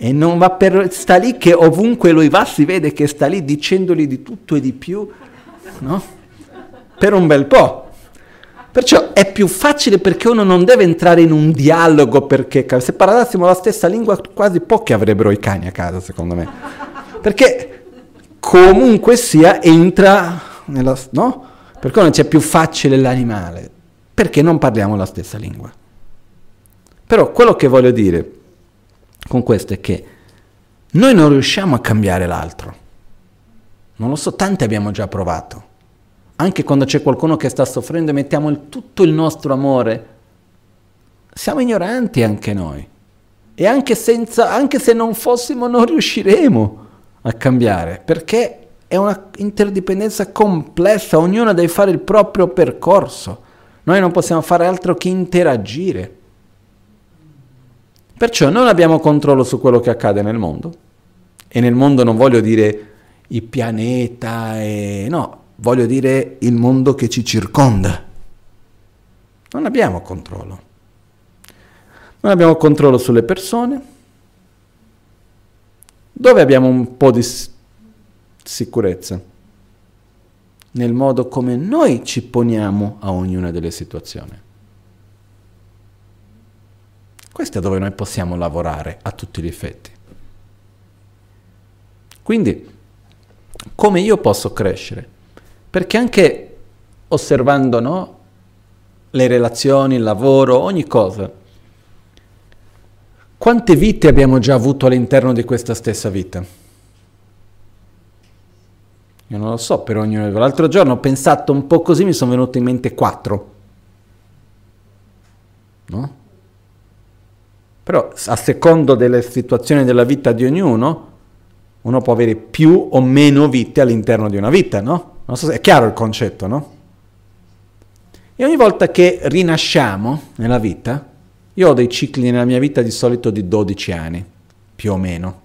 E non va per, sta lì che ovunque lui va si vede che sta lì dicendogli di tutto e di più, no? Per un bel po'. Perciò è più facile perché uno non deve entrare in un dialogo perché se parlassimo la stessa lingua quasi pochi avrebbero i cani a casa secondo me. Perché comunque sia entra nella... no? Perché non c'è più facile l'animale. Perché non parliamo la stessa lingua. Però quello che voglio dire con questo è che noi non riusciamo a cambiare l'altro. Non lo so, tanti abbiamo già provato. Anche quando c'è qualcuno che sta soffrendo e mettiamo il, tutto il nostro amore, siamo ignoranti anche noi. E anche, senza, anche se non fossimo non riusciremo a cambiare, perché è una interdipendenza complessa, ognuno deve fare il proprio percorso. Noi non possiamo fare altro che interagire. Perciò non abbiamo controllo su quello che accade nel mondo. E nel mondo non voglio dire il pianeta, e... no, voglio dire il mondo che ci circonda. Non abbiamo controllo. Non abbiamo controllo sulle persone. Dove abbiamo un po' di sicurezza? Nel modo come noi ci poniamo a ognuna delle situazioni. Questo è dove noi possiamo lavorare a tutti gli effetti. Quindi, come io posso crescere? Perché anche osservando no, le relazioni, il lavoro, ogni cosa, quante vite abbiamo già avuto all'interno di questa stessa vita? Io non lo so per ognuno. L'altro giorno ho pensato un po' così, mi sono venute in mente quattro. No? Però a secondo delle situazioni della vita di ognuno, uno può avere più o meno vite all'interno di una vita, no? Non so se è chiaro il concetto, no? E ogni volta che rinasciamo nella vita, io ho dei cicli nella mia vita di solito di 12 anni, più o meno.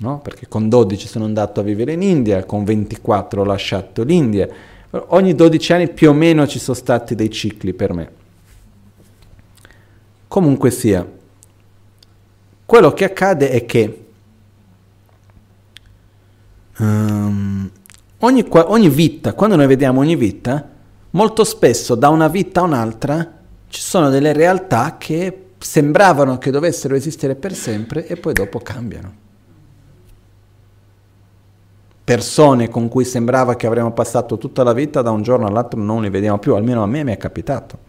no? perché con 12 sono andato a vivere in India, con 24 ho lasciato l'India, ogni 12 anni più o meno ci sono stati dei cicli per me. Comunque sia, quello che accade è che um, ogni, ogni vita, quando noi vediamo ogni vita, molto spesso da una vita a un'altra ci sono delle realtà che sembravano che dovessero esistere per sempre e poi dopo cambiano. Persone con cui sembrava che avremmo passato tutta la vita, da un giorno all'altro non li vediamo più, almeno a me mi è capitato.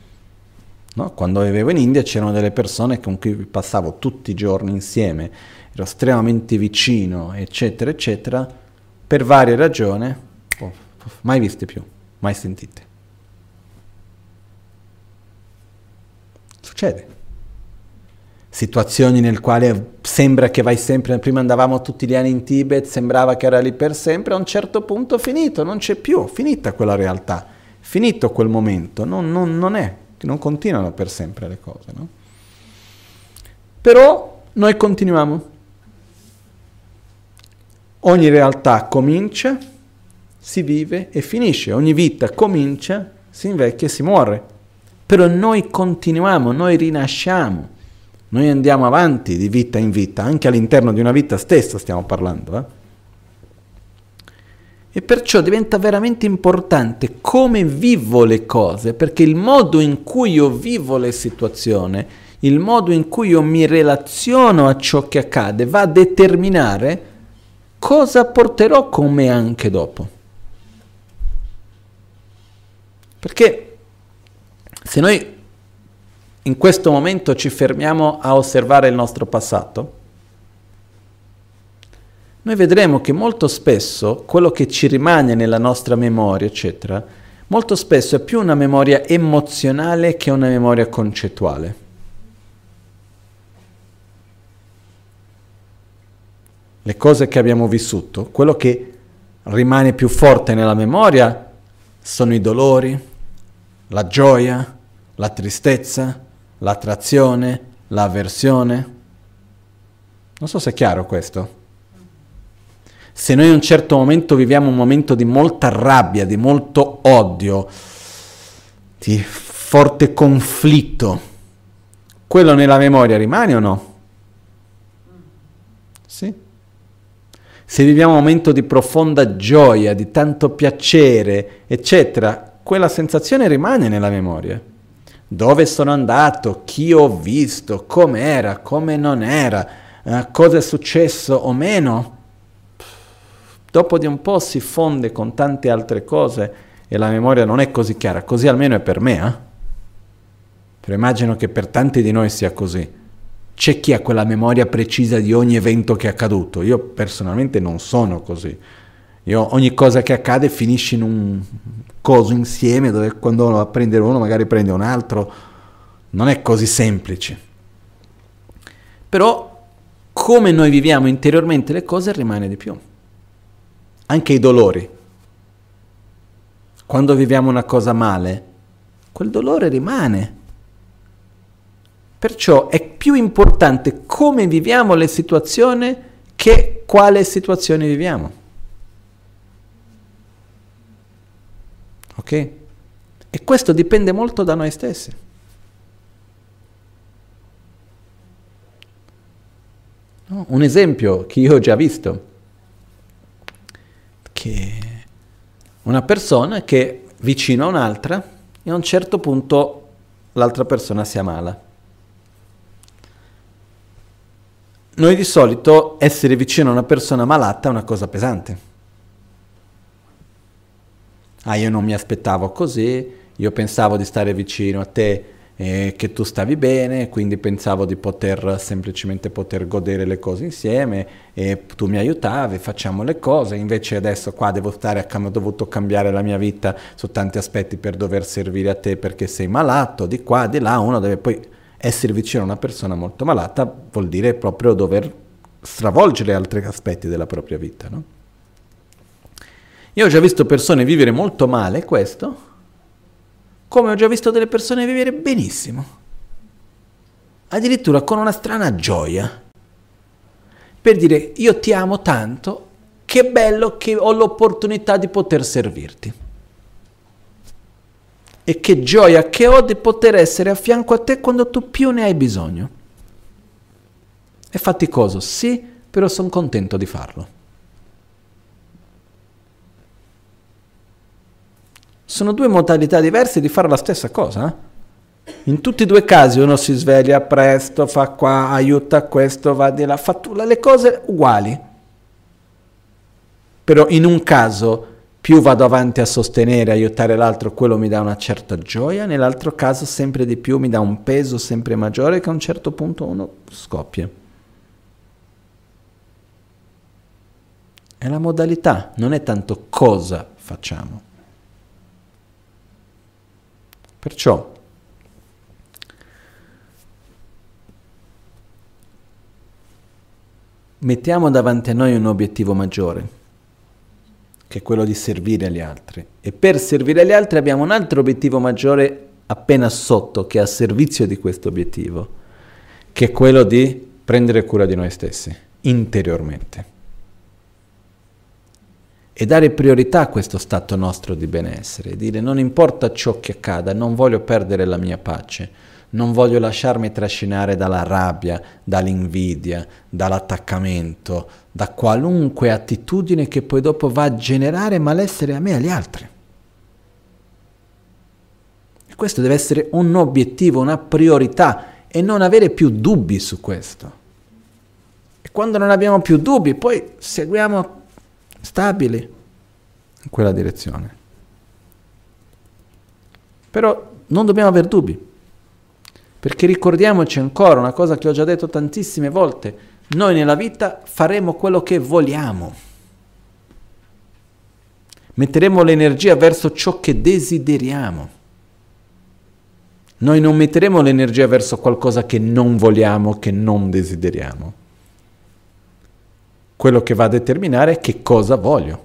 No? Quando vivevo in India c'erano delle persone con cui passavo tutti i giorni insieme, ero estremamente vicino, eccetera, eccetera, per varie ragioni, oh, mai viste più, mai sentite. Succede situazioni nel quale sembra che vai sempre, prima andavamo tutti gli anni in Tibet, sembrava che era lì per sempre, a un certo punto finito, non c'è più, finita quella realtà, finito quel momento, non, non, non è, non continuano per sempre le cose, no? Però noi continuiamo. Ogni realtà comincia, si vive e finisce, ogni vita comincia, si invecchia e si muore. Però noi continuiamo, noi rinasciamo. Noi andiamo avanti di vita in vita, anche all'interno di una vita stessa stiamo parlando. Eh? E perciò diventa veramente importante come vivo le cose, perché il modo in cui io vivo le situazioni, il modo in cui io mi relaziono a ciò che accade, va a determinare cosa porterò con me anche dopo. Perché se noi in questo momento ci fermiamo a osservare il nostro passato, noi vedremo che molto spesso quello che ci rimane nella nostra memoria, eccetera, molto spesso è più una memoria emozionale che una memoria concettuale. Le cose che abbiamo vissuto, quello che rimane più forte nella memoria sono i dolori, la gioia, la tristezza, l'attrazione, l'avversione. Non so se è chiaro questo. Se noi in un certo momento viviamo un momento di molta rabbia, di molto odio, di forte conflitto, quello nella memoria rimane o no? Sì. Se viviamo un momento di profonda gioia, di tanto piacere, eccetera, quella sensazione rimane nella memoria dove sono andato, chi ho visto, com'era, come non era, eh, cosa è successo o meno, dopo di un po' si fonde con tante altre cose e la memoria non è così chiara, così almeno è per me, eh? Però immagino che per tanti di noi sia così. C'è chi ha quella memoria precisa di ogni evento che è accaduto, io personalmente non sono così. Io, ogni cosa che accade finisce in un coso insieme dove quando uno va a prendere uno magari prende un altro. Non è così semplice. Però come noi viviamo interiormente le cose rimane di più. Anche i dolori. Quando viviamo una cosa male, quel dolore rimane. Perciò è più importante come viviamo le situazioni che quale situazione viviamo. Ok? E questo dipende molto da noi stessi. No? Un esempio che io ho già visto, che una persona che vicino a un'altra e a un certo punto l'altra persona si ammala. Noi di solito essere vicino a una persona malata è una cosa pesante ah io non mi aspettavo così, io pensavo di stare vicino a te e che tu stavi bene, quindi pensavo di poter semplicemente poter godere le cose insieme e tu mi aiutavi, facciamo le cose, invece adesso qua devo stare, ho dovuto cambiare la mia vita su tanti aspetti per dover servire a te perché sei malato, di qua, di là, uno deve poi essere vicino a una persona molto malata, vuol dire proprio dover stravolgere altri aspetti della propria vita, no? Io ho già visto persone vivere molto male questo, come ho già visto delle persone vivere benissimo. Addirittura con una strana gioia. per dire io ti amo tanto, che bello che ho l'opportunità di poter servirti. E che gioia che ho di poter essere a fianco a te quando tu più ne hai bisogno. È faticoso, sì, però sono contento di farlo. Sono due modalità diverse di fare la stessa cosa. Eh? In tutti e due i casi uno si sveglia presto, fa qua, aiuta questo, va di là, fa le cose uguali. Però in un caso più vado avanti a sostenere, aiutare l'altro, quello mi dà una certa gioia, nell'altro caso sempre di più mi dà un peso sempre maggiore che a un certo punto uno scoppia. È la modalità, non è tanto cosa facciamo. Perciò mettiamo davanti a noi un obiettivo maggiore, che è quello di servire gli altri. E per servire gli altri abbiamo un altro obiettivo maggiore appena sotto, che è a servizio di questo obiettivo, che è quello di prendere cura di noi stessi, interiormente e dare priorità a questo stato nostro di benessere, dire non importa ciò che accada, non voglio perdere la mia pace, non voglio lasciarmi trascinare dalla rabbia, dall'invidia, dall'attaccamento, da qualunque attitudine che poi dopo va a generare malessere a me e agli altri. E questo deve essere un obiettivo, una priorità e non avere più dubbi su questo. E quando non abbiamo più dubbi, poi seguiamo stabili in quella direzione. Però non dobbiamo aver dubbi, perché ricordiamoci ancora una cosa che ho già detto tantissime volte, noi nella vita faremo quello che vogliamo, metteremo l'energia verso ciò che desideriamo. Noi non metteremo l'energia verso qualcosa che non vogliamo, che non desideriamo quello che va a determinare che cosa voglio.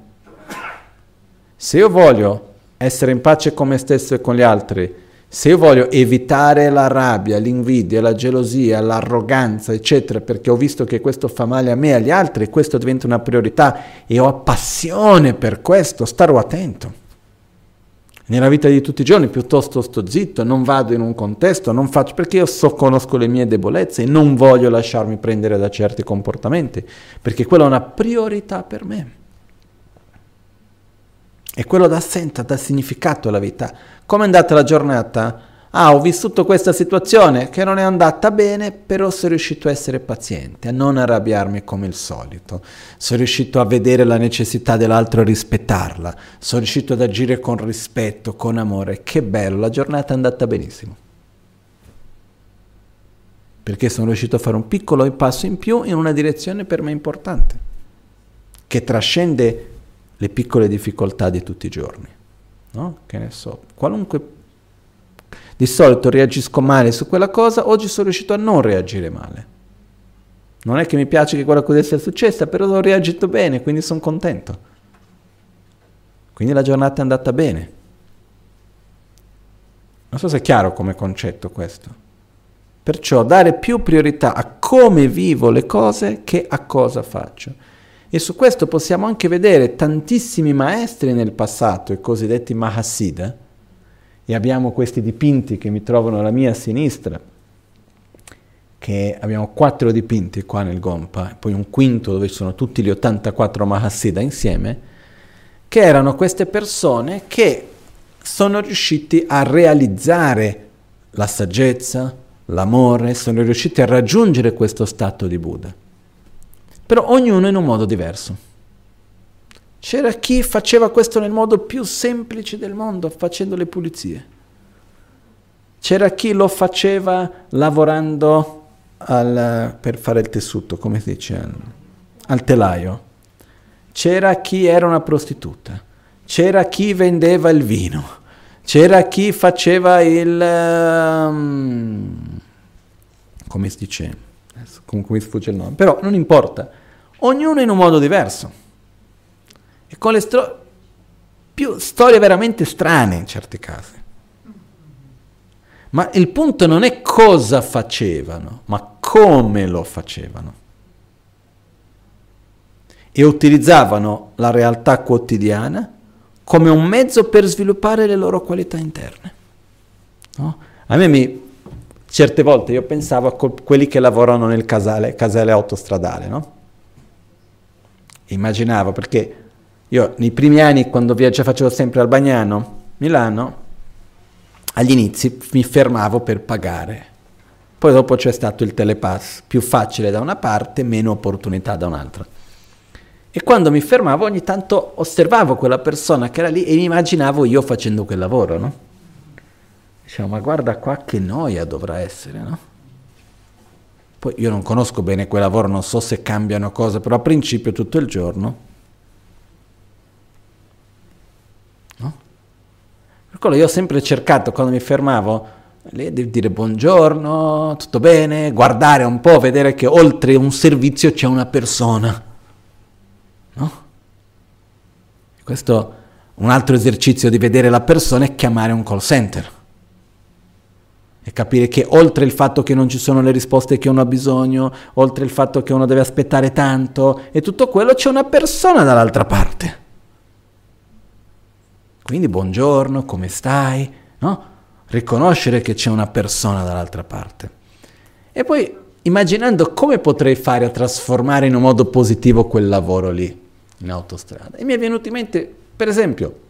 Se io voglio essere in pace con me stesso e con gli altri, se io voglio evitare la rabbia, l'invidia, la gelosia, l'arroganza, eccetera, perché ho visto che questo fa male a me e agli altri, questo diventa una priorità e ho passione per questo, starò attento nella vita di tutti i giorni, piuttosto sto zitto, non vado in un contesto, non faccio perché io so, conosco le mie debolezze e non voglio lasciarmi prendere da certi comportamenti, perché quella è una priorità per me. E quello dà senso, dà significato alla vita. Come è andata la giornata? Ah, ho vissuto questa situazione che non è andata bene, però sono riuscito a essere paziente, a non arrabbiarmi come il solito, sono riuscito a vedere la necessità dell'altro e rispettarla, sono riuscito ad agire con rispetto, con amore, che bello, la giornata è andata benissimo. Perché sono riuscito a fare un piccolo passo in più in una direzione per me importante, che trascende le piccole difficoltà di tutti i giorni. No? Che ne so, qualunque di solito reagisco male su quella cosa, oggi sono riuscito a non reagire male. Non è che mi piace che quella cosa sia successa, però ho reagito bene, quindi sono contento. Quindi la giornata è andata bene. Non so se è chiaro come concetto questo. Perciò dare più priorità a come vivo le cose che a cosa faccio. E su questo possiamo anche vedere tantissimi maestri nel passato, i cosiddetti Mahasiddha, e abbiamo questi dipinti che mi trovano alla mia sinistra, che abbiamo quattro dipinti qua nel Gompa, e poi un quinto dove sono tutti gli 84 Mahasiddha insieme, che erano queste persone che sono riusciti a realizzare la saggezza, l'amore, sono riusciti a raggiungere questo stato di Buddha. Però ognuno in un modo diverso. C'era chi faceva questo nel modo più semplice del mondo, facendo le pulizie. C'era chi lo faceva lavorando al, per fare il tessuto, come si dice, al, al telaio. C'era chi era una prostituta. C'era chi vendeva il vino. C'era chi faceva il... Um, come si dice? Come mi sfugge il nome. Però non importa. Ognuno in un modo diverso e con le stro- più storie veramente strane in certi casi. Ma il punto non è cosa facevano, ma come lo facevano. e utilizzavano la realtà quotidiana come un mezzo per sviluppare le loro qualità interne. No? A me mi, certe volte io pensavo a quelli che lavorano nel casale, casale autostradale, no? Immaginavo perché io nei primi anni quando viaggiavo facevo sempre al Bagnano, Milano, agli inizi mi fermavo per pagare. Poi dopo c'è stato il telepass, più facile da una parte, meno opportunità da un'altra. E quando mi fermavo ogni tanto osservavo quella persona che era lì e mi immaginavo io facendo quel lavoro, no? Dicevo, ma guarda qua che noia dovrà essere, no? Poi io non conosco bene quel lavoro, non so se cambiano cose, però a principio tutto il giorno. Per quello io ho sempre cercato, quando mi fermavo, devi dire buongiorno, tutto bene, guardare un po', vedere che oltre un servizio c'è una persona No? Questo un altro esercizio di vedere la persona è chiamare un call center e capire che oltre il fatto che non ci sono le risposte che uno ha bisogno, oltre il fatto che uno deve aspettare tanto e tutto quello, c'è una persona dall'altra parte. Quindi buongiorno, come stai? No? Riconoscere che c'è una persona dall'altra parte. E poi immaginando come potrei fare a trasformare in un modo positivo quel lavoro lì in autostrada. E mi è venuto in mente, per esempio,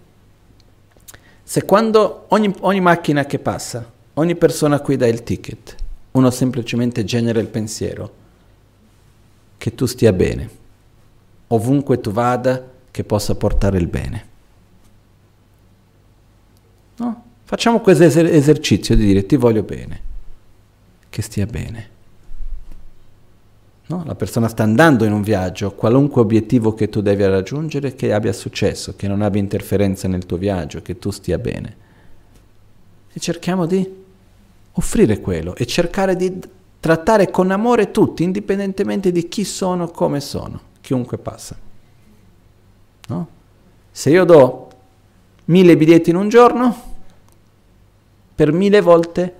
se quando ogni, ogni macchina che passa, ogni persona a cui dà il ticket, uno semplicemente genera il pensiero che tu stia bene, ovunque tu vada, che possa portare il bene. No? Facciamo questo eser- esercizio di dire ti voglio bene, che stia bene. No? La persona sta andando in un viaggio, qualunque obiettivo che tu devi raggiungere, che abbia successo, che non abbia interferenza nel tuo viaggio, che tu stia bene. E cerchiamo di offrire quello e cercare di trattare con amore tutti, indipendentemente di chi sono, come sono, chiunque passa. No? Se io do mille biglietti in un giorno, per mille volte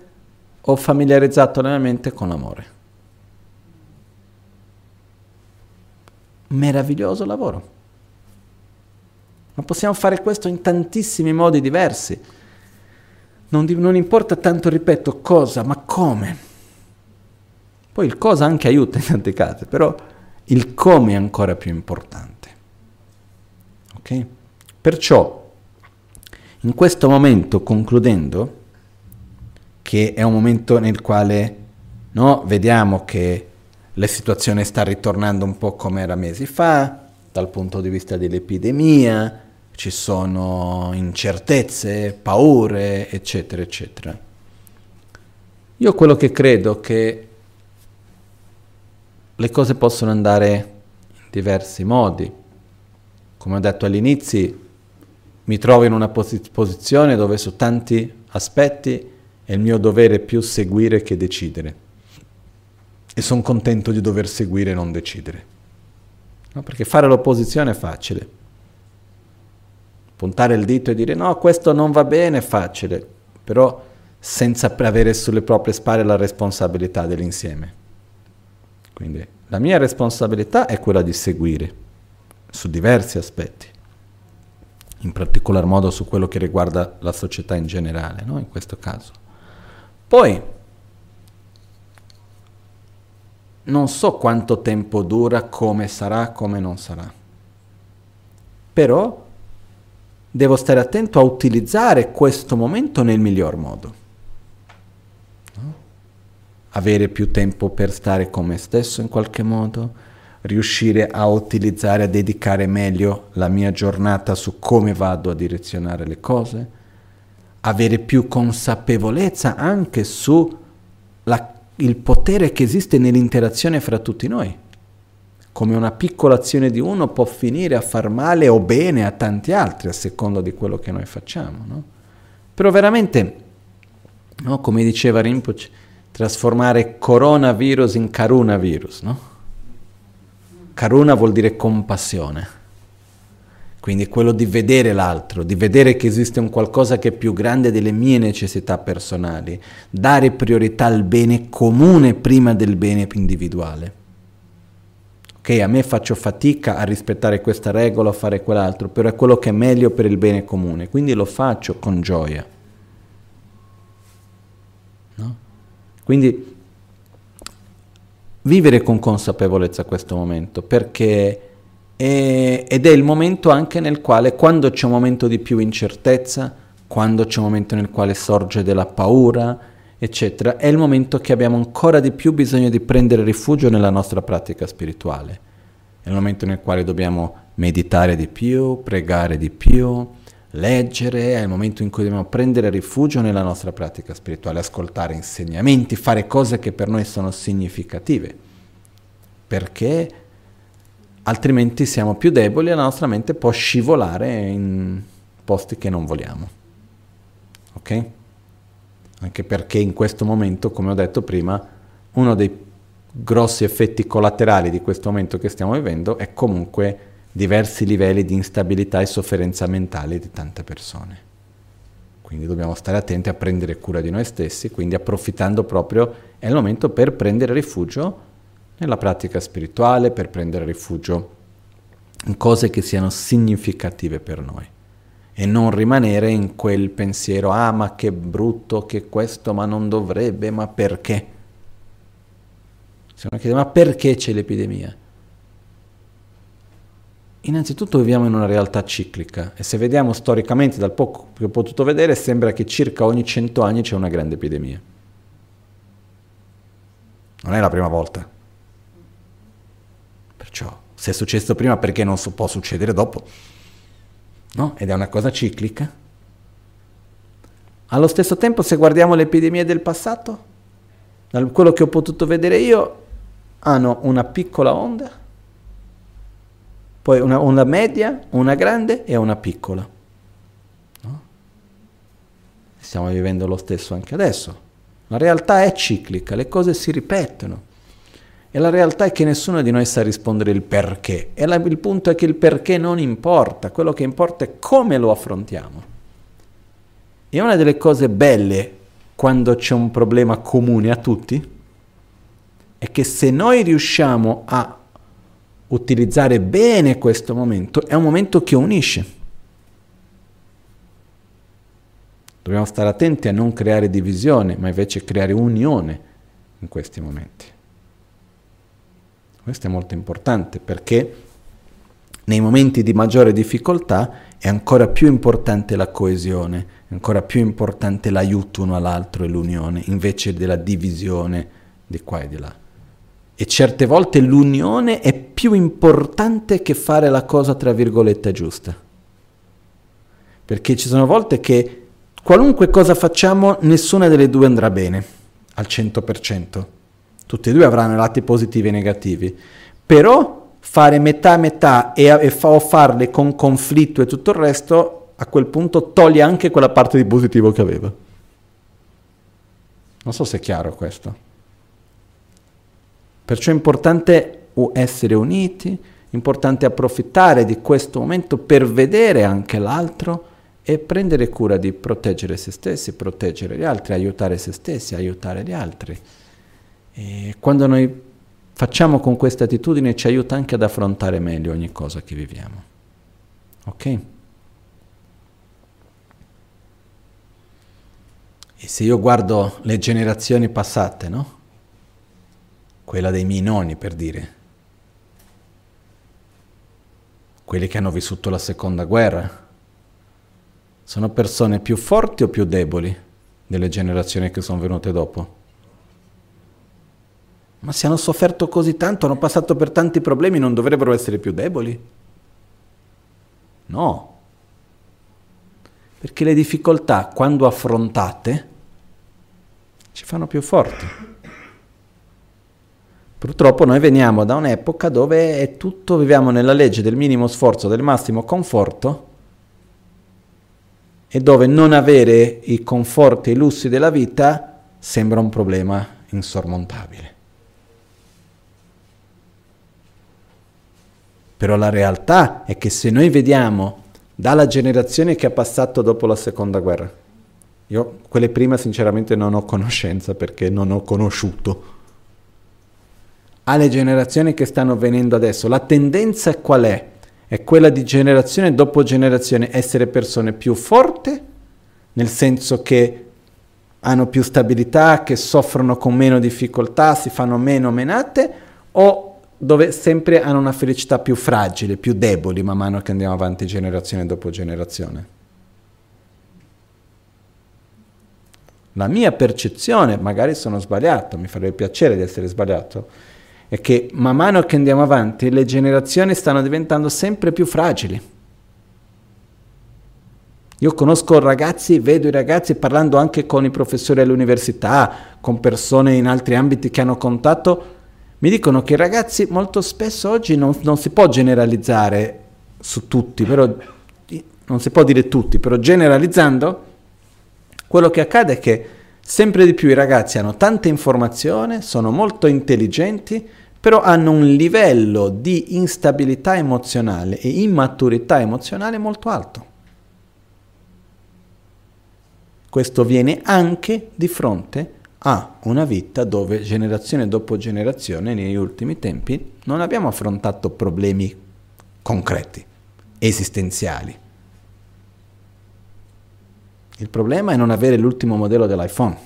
ho familiarizzato la mia mente con l'amore. meraviglioso lavoro. Ma possiamo fare questo in tantissimi modi diversi. Non, non, importa tanto, ripeto, cosa, ma come. Poi il cosa anche aiuta in tanti casi, però il come è ancora più importante. Ok? Perciò, in questo momento, concludendo, che è un momento nel quale no, vediamo che la situazione sta ritornando un po' come era mesi fa, dal punto di vista dell'epidemia, ci sono incertezze, paure, eccetera, eccetera. Io quello che credo è che le cose possono andare in diversi modi. Come ho detto all'inizio, mi trovo in una posi- posizione dove su tanti aspetti è il mio dovere più seguire che decidere e sono contento di dover seguire e non decidere. No? Perché fare l'opposizione è facile. Puntare il dito e dire no, questo non va bene è facile, però senza avere sulle proprie spalle la responsabilità dell'insieme. Quindi la mia responsabilità è quella di seguire su diversi aspetti, in particolar modo su quello che riguarda la società in generale, no? in questo caso. Poi non so quanto tempo dura, come sarà, come non sarà. Però devo stare attento a utilizzare questo momento nel miglior modo. No? Avere più tempo per stare con me stesso in qualche modo, riuscire a utilizzare, a dedicare meglio la mia giornata su come vado a direzionare le cose, avere più consapevolezza anche il potere che esiste nell'interazione fra tutti noi. Come una piccola azione di uno può finire a far male o bene a tanti altri, a seconda di quello che noi facciamo. No? Però veramente, no, come diceva Rinpoche, trasformare coronavirus in carunavirus. No? Karuna vuol dire compassione quindi quello di vedere l'altro, di vedere che esiste un qualcosa che è più grande delle mie necessità personali, dare priorità al bene comune prima del bene individuale. Ok, a me faccio fatica a rispettare questa regola, a fare quell'altro, però è quello che è meglio per il bene comune, quindi lo faccio con gioia. No? Quindi vivere con consapevolezza questo momento, perché è, ed è il momento anche nel quale quando c'è un momento di più incertezza, quando c'è un momento nel quale sorge della paura, eccetera, è il momento che abbiamo ancora di più bisogno di prendere rifugio nella nostra pratica spirituale. È il momento nel quale dobbiamo meditare di più, pregare di più, leggere, è il momento in cui dobbiamo prendere rifugio nella nostra pratica spirituale, ascoltare insegnamenti, fare cose che per noi sono significative, perché altrimenti siamo più deboli e la nostra mente può scivolare in posti che non vogliamo. Ok? Anche perché in questo momento, come ho detto prima, uno dei grossi effetti collaterali di questo momento che stiamo vivendo è comunque diversi livelli di instabilità e sofferenza mentale di tante persone. Quindi dobbiamo stare attenti a prendere cura di noi stessi, quindi approfittando proprio è il momento per prendere rifugio nella pratica spirituale, per prendere rifugio in cose che siano significative per noi e non rimanere in quel pensiero, ah ma che brutto che questo, ma non dovrebbe, ma perché? Se uno chiede, ma perché c'è l'epidemia? Innanzitutto viviamo in una realtà ciclica e se vediamo storicamente, dal poco che ho potuto vedere, sembra che circa ogni cento anni c'è una grande epidemia. Non è la prima volta. Perciò, se è successo prima, perché non può succedere dopo? no? Ed è una cosa ciclica. Allo stesso tempo, se guardiamo le epidemie del passato, da quello che ho potuto vedere io, hanno una piccola onda, poi una onda media, una grande e una piccola. No? Stiamo vivendo lo stesso anche adesso. La realtà è ciclica, le cose si ripetono. E la realtà è che nessuno di noi sa rispondere il perché. E la, il punto è che il perché non importa, quello che importa è come lo affrontiamo. E una delle cose belle quando c'è un problema comune a tutti è che se noi riusciamo a utilizzare bene questo momento, è un momento che unisce. Dobbiamo stare attenti a non creare divisione, ma invece creare unione in questi momenti. Questo è molto importante perché nei momenti di maggiore difficoltà è ancora più importante la coesione, è ancora più importante l'aiuto uno all'altro e l'unione, invece della divisione di qua e di là. E certe volte l'unione è più importante che fare la cosa tra virgolette giusta. Perché ci sono volte che qualunque cosa facciamo, nessuna delle due andrà bene al 100%. Tutti e due avranno lati positivi e negativi, però fare metà metà e, e fa, o farle con conflitto e tutto il resto, a quel punto toglie anche quella parte di positivo che aveva. Non so se è chiaro questo. Perciò è importante essere uniti, importante approfittare di questo momento per vedere anche l'altro e prendere cura di proteggere se stessi, proteggere gli altri, aiutare se stessi, aiutare gli altri. E quando noi facciamo con questa attitudine ci aiuta anche ad affrontare meglio ogni cosa che viviamo. Ok? E se io guardo le generazioni passate, no? Quella dei miei nonni, per dire, quelli che hanno vissuto la seconda guerra, sono persone più forti o più deboli delle generazioni che sono venute dopo? Ma se hanno sofferto così tanto, hanno passato per tanti problemi, non dovrebbero essere più deboli? No. Perché le difficoltà, quando affrontate, ci fanno più forti. Purtroppo noi veniamo da un'epoca dove è tutto, viviamo nella legge del minimo sforzo, del massimo conforto, e dove non avere i conforti e i lussi della vita sembra un problema insormontabile. Però la realtà è che se noi vediamo dalla generazione che ha passato dopo la seconda guerra, io quelle prima sinceramente non ho conoscenza perché non ho conosciuto, alle generazioni che stanno venendo adesso. La tendenza qual è? È quella di generazione dopo generazione essere persone più forti, nel senso che hanno più stabilità, che soffrono con meno difficoltà, si fanno meno menate, o dove sempre hanno una felicità più fragile, più deboli man mano che andiamo avanti generazione dopo generazione. La mia percezione, magari sono sbagliato, mi farebbe piacere di essere sbagliato, è che man mano che andiamo avanti le generazioni stanno diventando sempre più fragili. Io conosco ragazzi, vedo i ragazzi parlando anche con i professori all'università, con persone in altri ambiti che hanno contatto, mi dicono che i ragazzi molto spesso oggi non, non si può generalizzare su tutti, però non si può dire tutti, però generalizzando, quello che accade è che sempre di più i ragazzi hanno tanta informazione, sono molto intelligenti, però hanno un livello di instabilità emozionale e immaturità emozionale molto alto. Questo viene anche di fronte a una vita dove generazione dopo generazione negli ultimi tempi non abbiamo affrontato problemi concreti, esistenziali. Il problema è non avere l'ultimo modello dell'iPhone.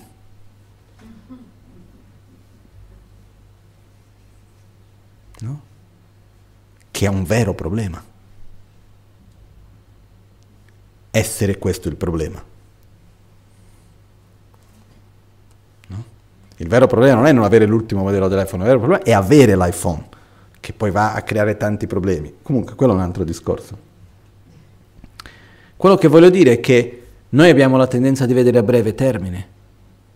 No? Che è un vero problema. Essere questo il problema. Il vero problema non è non avere l'ultimo modello dell'iPhone, il vero problema è avere l'iPhone, che poi va a creare tanti problemi. Comunque, quello è un altro discorso. Quello che voglio dire è che noi abbiamo la tendenza di vedere a breve termine,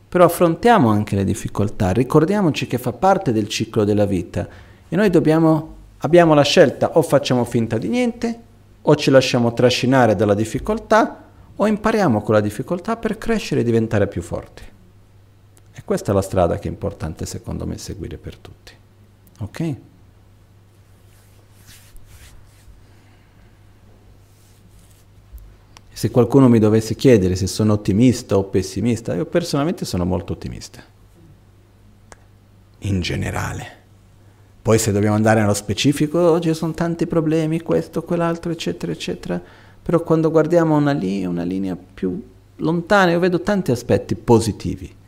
però affrontiamo anche le difficoltà, ricordiamoci che fa parte del ciclo della vita e noi dobbiamo, abbiamo la scelta o facciamo finta di niente o ci lasciamo trascinare dalla difficoltà o impariamo con la difficoltà per crescere e diventare più forti. E questa è la strada che è importante secondo me seguire per tutti. Ok? Se qualcuno mi dovesse chiedere se sono ottimista o pessimista, io personalmente sono molto ottimista. In generale. Poi se dobbiamo andare nello specifico, oggi ci sono tanti problemi, questo, quell'altro, eccetera, eccetera. Però quando guardiamo una, li- una linea più lontana, io vedo tanti aspetti positivi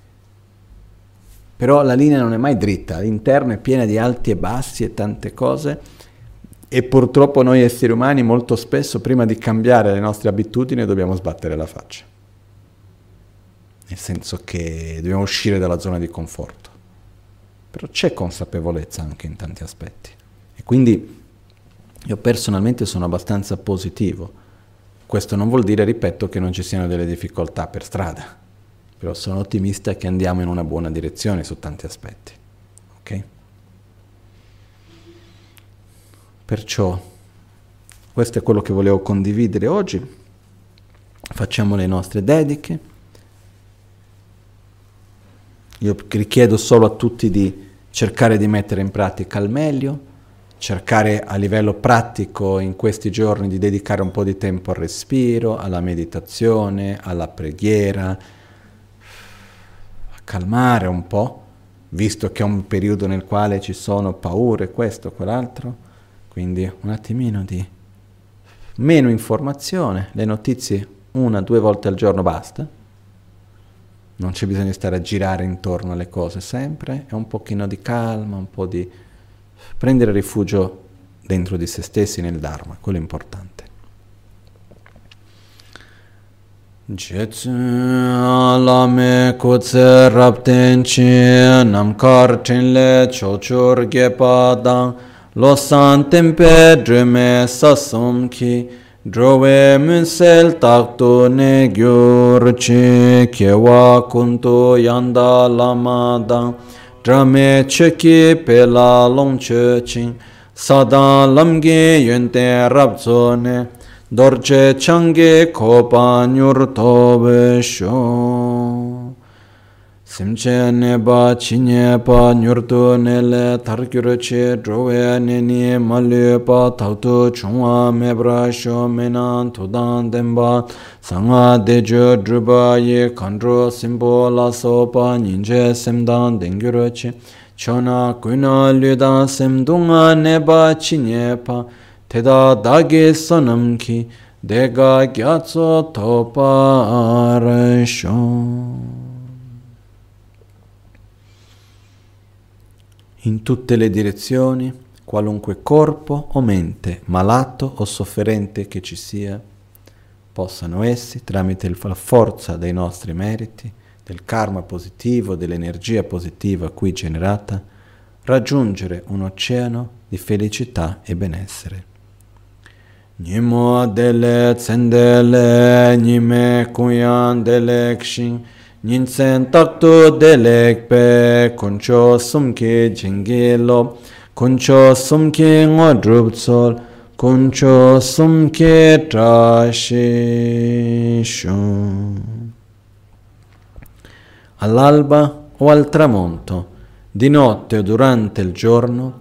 però la linea non è mai dritta, l'interno è piena di alti e bassi e tante cose. E purtroppo noi esseri umani molto spesso prima di cambiare le nostre abitudini dobbiamo sbattere la faccia, nel senso che dobbiamo uscire dalla zona di conforto, però c'è consapevolezza anche in tanti aspetti. E quindi io personalmente sono abbastanza positivo, questo non vuol dire, ripeto, che non ci siano delle difficoltà per strada però sono ottimista che andiamo in una buona direzione su tanti aspetti. Ok? Perciò questo è quello che volevo condividere oggi. Facciamo le nostre dediche. Io richiedo solo a tutti di cercare di mettere in pratica al meglio, cercare a livello pratico in questi giorni di dedicare un po' di tempo al respiro, alla meditazione, alla preghiera, calmare un po', visto che è un periodo nel quale ci sono paure, questo, quell'altro, quindi un attimino di meno informazione, le notizie una, due volte al giorno basta, non c'è bisogno di stare a girare intorno alle cose sempre, è un pochino di calma, un po' di prendere rifugio dentro di se stessi nel Dharma, quello è importante. Jetsun alame kutse rapten chi namkar tinle chochur gepa dang losan tempe drume sasum ki drove munsel takto ne gyur chi kewa kunto yanda lama dang drame cheki pela long che ching sadan lamge yente rap ne dorje change kopa nyur tobe sho. Simche ne ba chinye pa nyur tu ne le tar kyur che drowe ne ni malye pa thau tu chungwa me bra sho me nan tu dan den ba. Sanga de jo druba ye kandro simbo la so pa ninje den dengyur che. Chona kuna lyudan simdunga ne ba chinye pa. Teda dage sonam ki dega gyatso topa In tutte le direzioni, qualunque corpo o mente, malato o sofferente che ci sia, possano essi, tramite la forza dei nostri meriti, del karma positivo, dell'energia positiva qui generata, raggiungere un oceano di felicità e benessere. Nimo dele tsendele, nime kuyan dele kshin, ninsen taktu dele kpe, kuncho sumki jingilo, kuncho sumki ngodrup tsol, kuncho sumke trashishu. All'alba o al tramonto, di notte o durante il giorno,